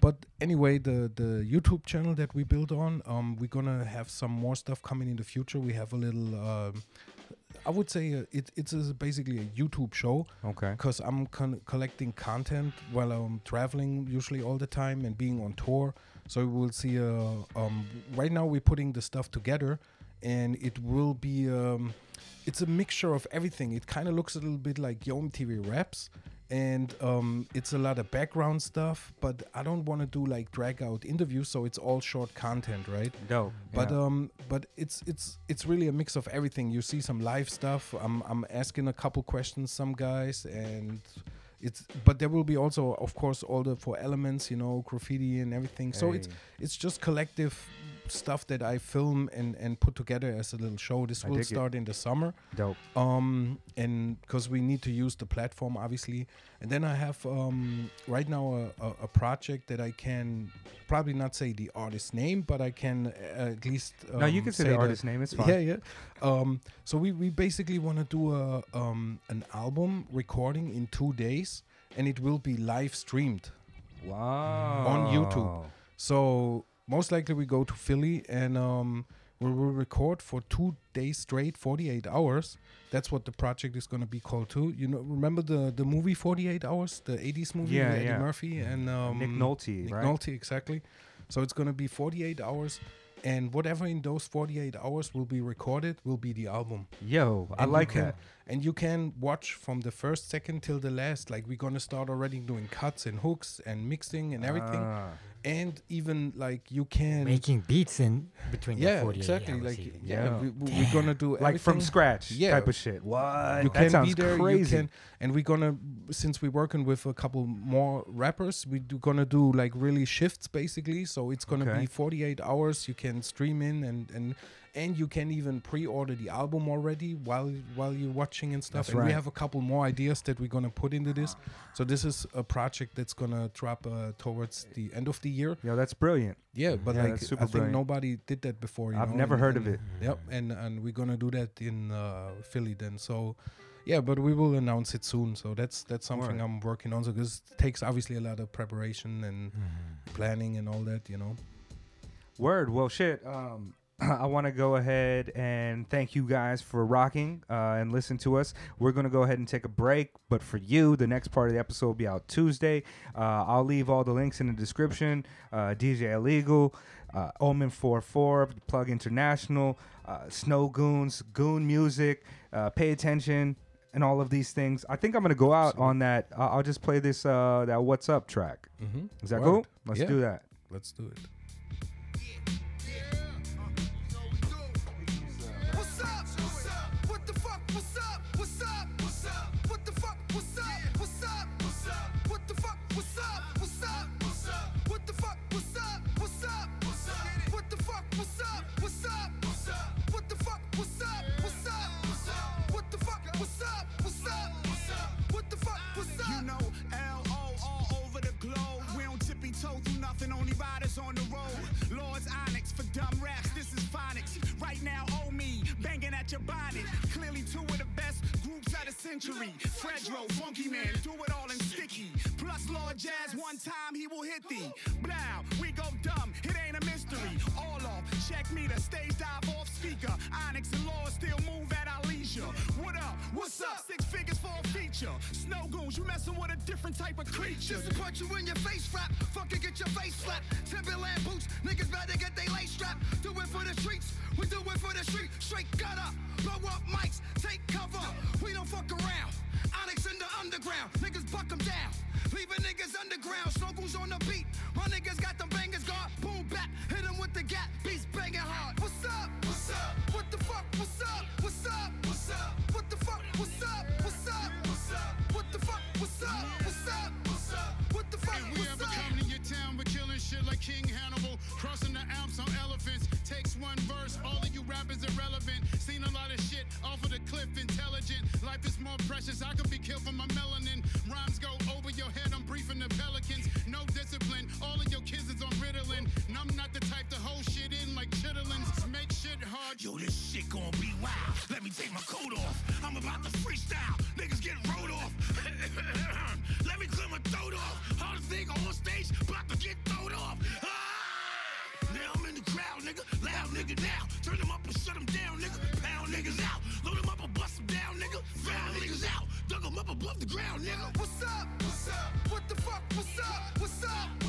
But anyway the the youtube channel that we built on um we're gonna have some more stuff coming in the future. We have a little um i would say uh, it, it's a, basically a youtube show. Okay. because i'm con- collecting content while i'm traveling usually all the time and being on tour. So we'll see uh, um right now we're putting the stuff together and it will be um it's a mixture of everything it kind of looks a little bit like Yo! MTV raps and um, it's a lot of background stuff but i don't want to do like drag out interviews so it's all short content right Dope. but yeah. um but it's it's it's really a mix of everything you see some live stuff i'm i'm asking a couple questions some guys and it's but there will be also of course all the four elements you know graffiti and everything so it's it's just collective stuff that i film and and put together as a little show this I will dig it. start in the summer dope. um and because we need to use the platform obviously and then i have um right now a, a, a project that i can probably not say the artist name but i can at least um, no, you can say the artist name. It's fine. yeah yeah um so we we basically want to do a um an album recording in two days and it will be live streamed Wow. On YouTube. so most likely we go to Philly and um, we will record for two days straight, 48 hours. That's what the project is going to be called too. You know, remember the the movie 48 Hours, the 80s movie Yeah, with Eddie yeah. Murphy and um, Nick Nolte, Nick right? Nolte, exactly. So it's going to be 48 hours, and whatever in those 48 hours will be recorded will be the album. Yo, I And you like can- that. And you can watch from the first second till the last. Like we're gonna start already doing cuts and hooks and mixing and everything Ah, and even like you can Making beats in between the yeah 48 exactly hours like even. yeah, Yeah. we, we- we're gonna do like from scratch Yeah. type of shit. What? you that can sounds be there crazy. you can and we're gonna since we're working with a couple more rappers we do gonna do like really shifts basically so it's gonna Okay. be 48 hours you can stream in and and and you can even pre-order the album already while while you're watching and stuff That's and we have a couple more ideas that we're gonna put into this so this is a project that's gonna drop uh, towards the end of the year Yeah, that's brilliant. yeah but Yeah, like i think brilliant. nobody did that before you I've know, never and- heard of it. Yep, and and we're gonna do that in uh, Philly then. So, yeah, but we will announce it soon. So that's that's something Word. I'm working on. So because it takes obviously a lot of preparation and planning and all that, you know. Word. Well, shit. Um, I want to go ahead and thank you guys for rocking uh, and listen to us. We're going to go ahead and take a break, but for you, the next part of the episode will be out Tuesday. Uh, I'll leave all the links in the description. Uh, DJ Illegal, uh, Omen 44, Plug International, uh, Snowgoons, Goon Music. Uh, pay attention and all of these things. I think I'm going to go out on that. I'll just play this uh, that What's Up track. Mm-hmm. Is that cool? Let's Yeah. do that. Let's do it. Century. Fredro, Funky Man, do it all in sticky. Plus Lord Jazz, one time he will hit thee. Blow, we go dumb, it ain't a mystery. All off, check me the stage dive off speaker. Onyx and Lord still move at our leisure. What's up? Six figures for a feature. Snowgoons, you messing with a different type of creature. Just to punch you in your face, rap. Fucking get your face slapped. Timberland boots, niggas better get they lace strapped. Do it for the streets, we do it for the street. Straight gutter, blow up mics, take cover. We don't fuck around. Onyx in the underground, niggas buck them down. Leaving niggas underground, snuggles on the beat. My niggas got them bangers guard, boom back, hit 'em with the gap, beats banging hard. What's up? What's up? What the fuck? What's up? What's up? What's up? What's up? What's up? What's up? What the fuck? If we What's ever up? come to your town, we're killing shit like King Hannibal. Crossing the Alps on elephants. Takes one verse, all of you rappers irrelevant. Seen a lot of shit off of the cliff, intelligent. Life is more precious, I could be killed for my melanin. Rhymes go over your head, I'm briefing the pelicans. No discipline, all of your kids is on Ritalin. And I'm not the type to hold shit in like chitlins. Make shit hard. Yo, this shit gon' be wild. Let me take my coat off. I'm about to freestyle. Niggas get rode off. Let me clear my throat off. Hardest thing on stage, about to get throwed off. Ah! Now I'm in the crowd, nigga. Loud nigga now. Turn them up and shut them down, nigga. Pound niggas out. Load them up and bust them down, nigga. Found niggas out. Dug them up above the ground, nigga. What's up? What's up? What the fuck? What's up? What's up?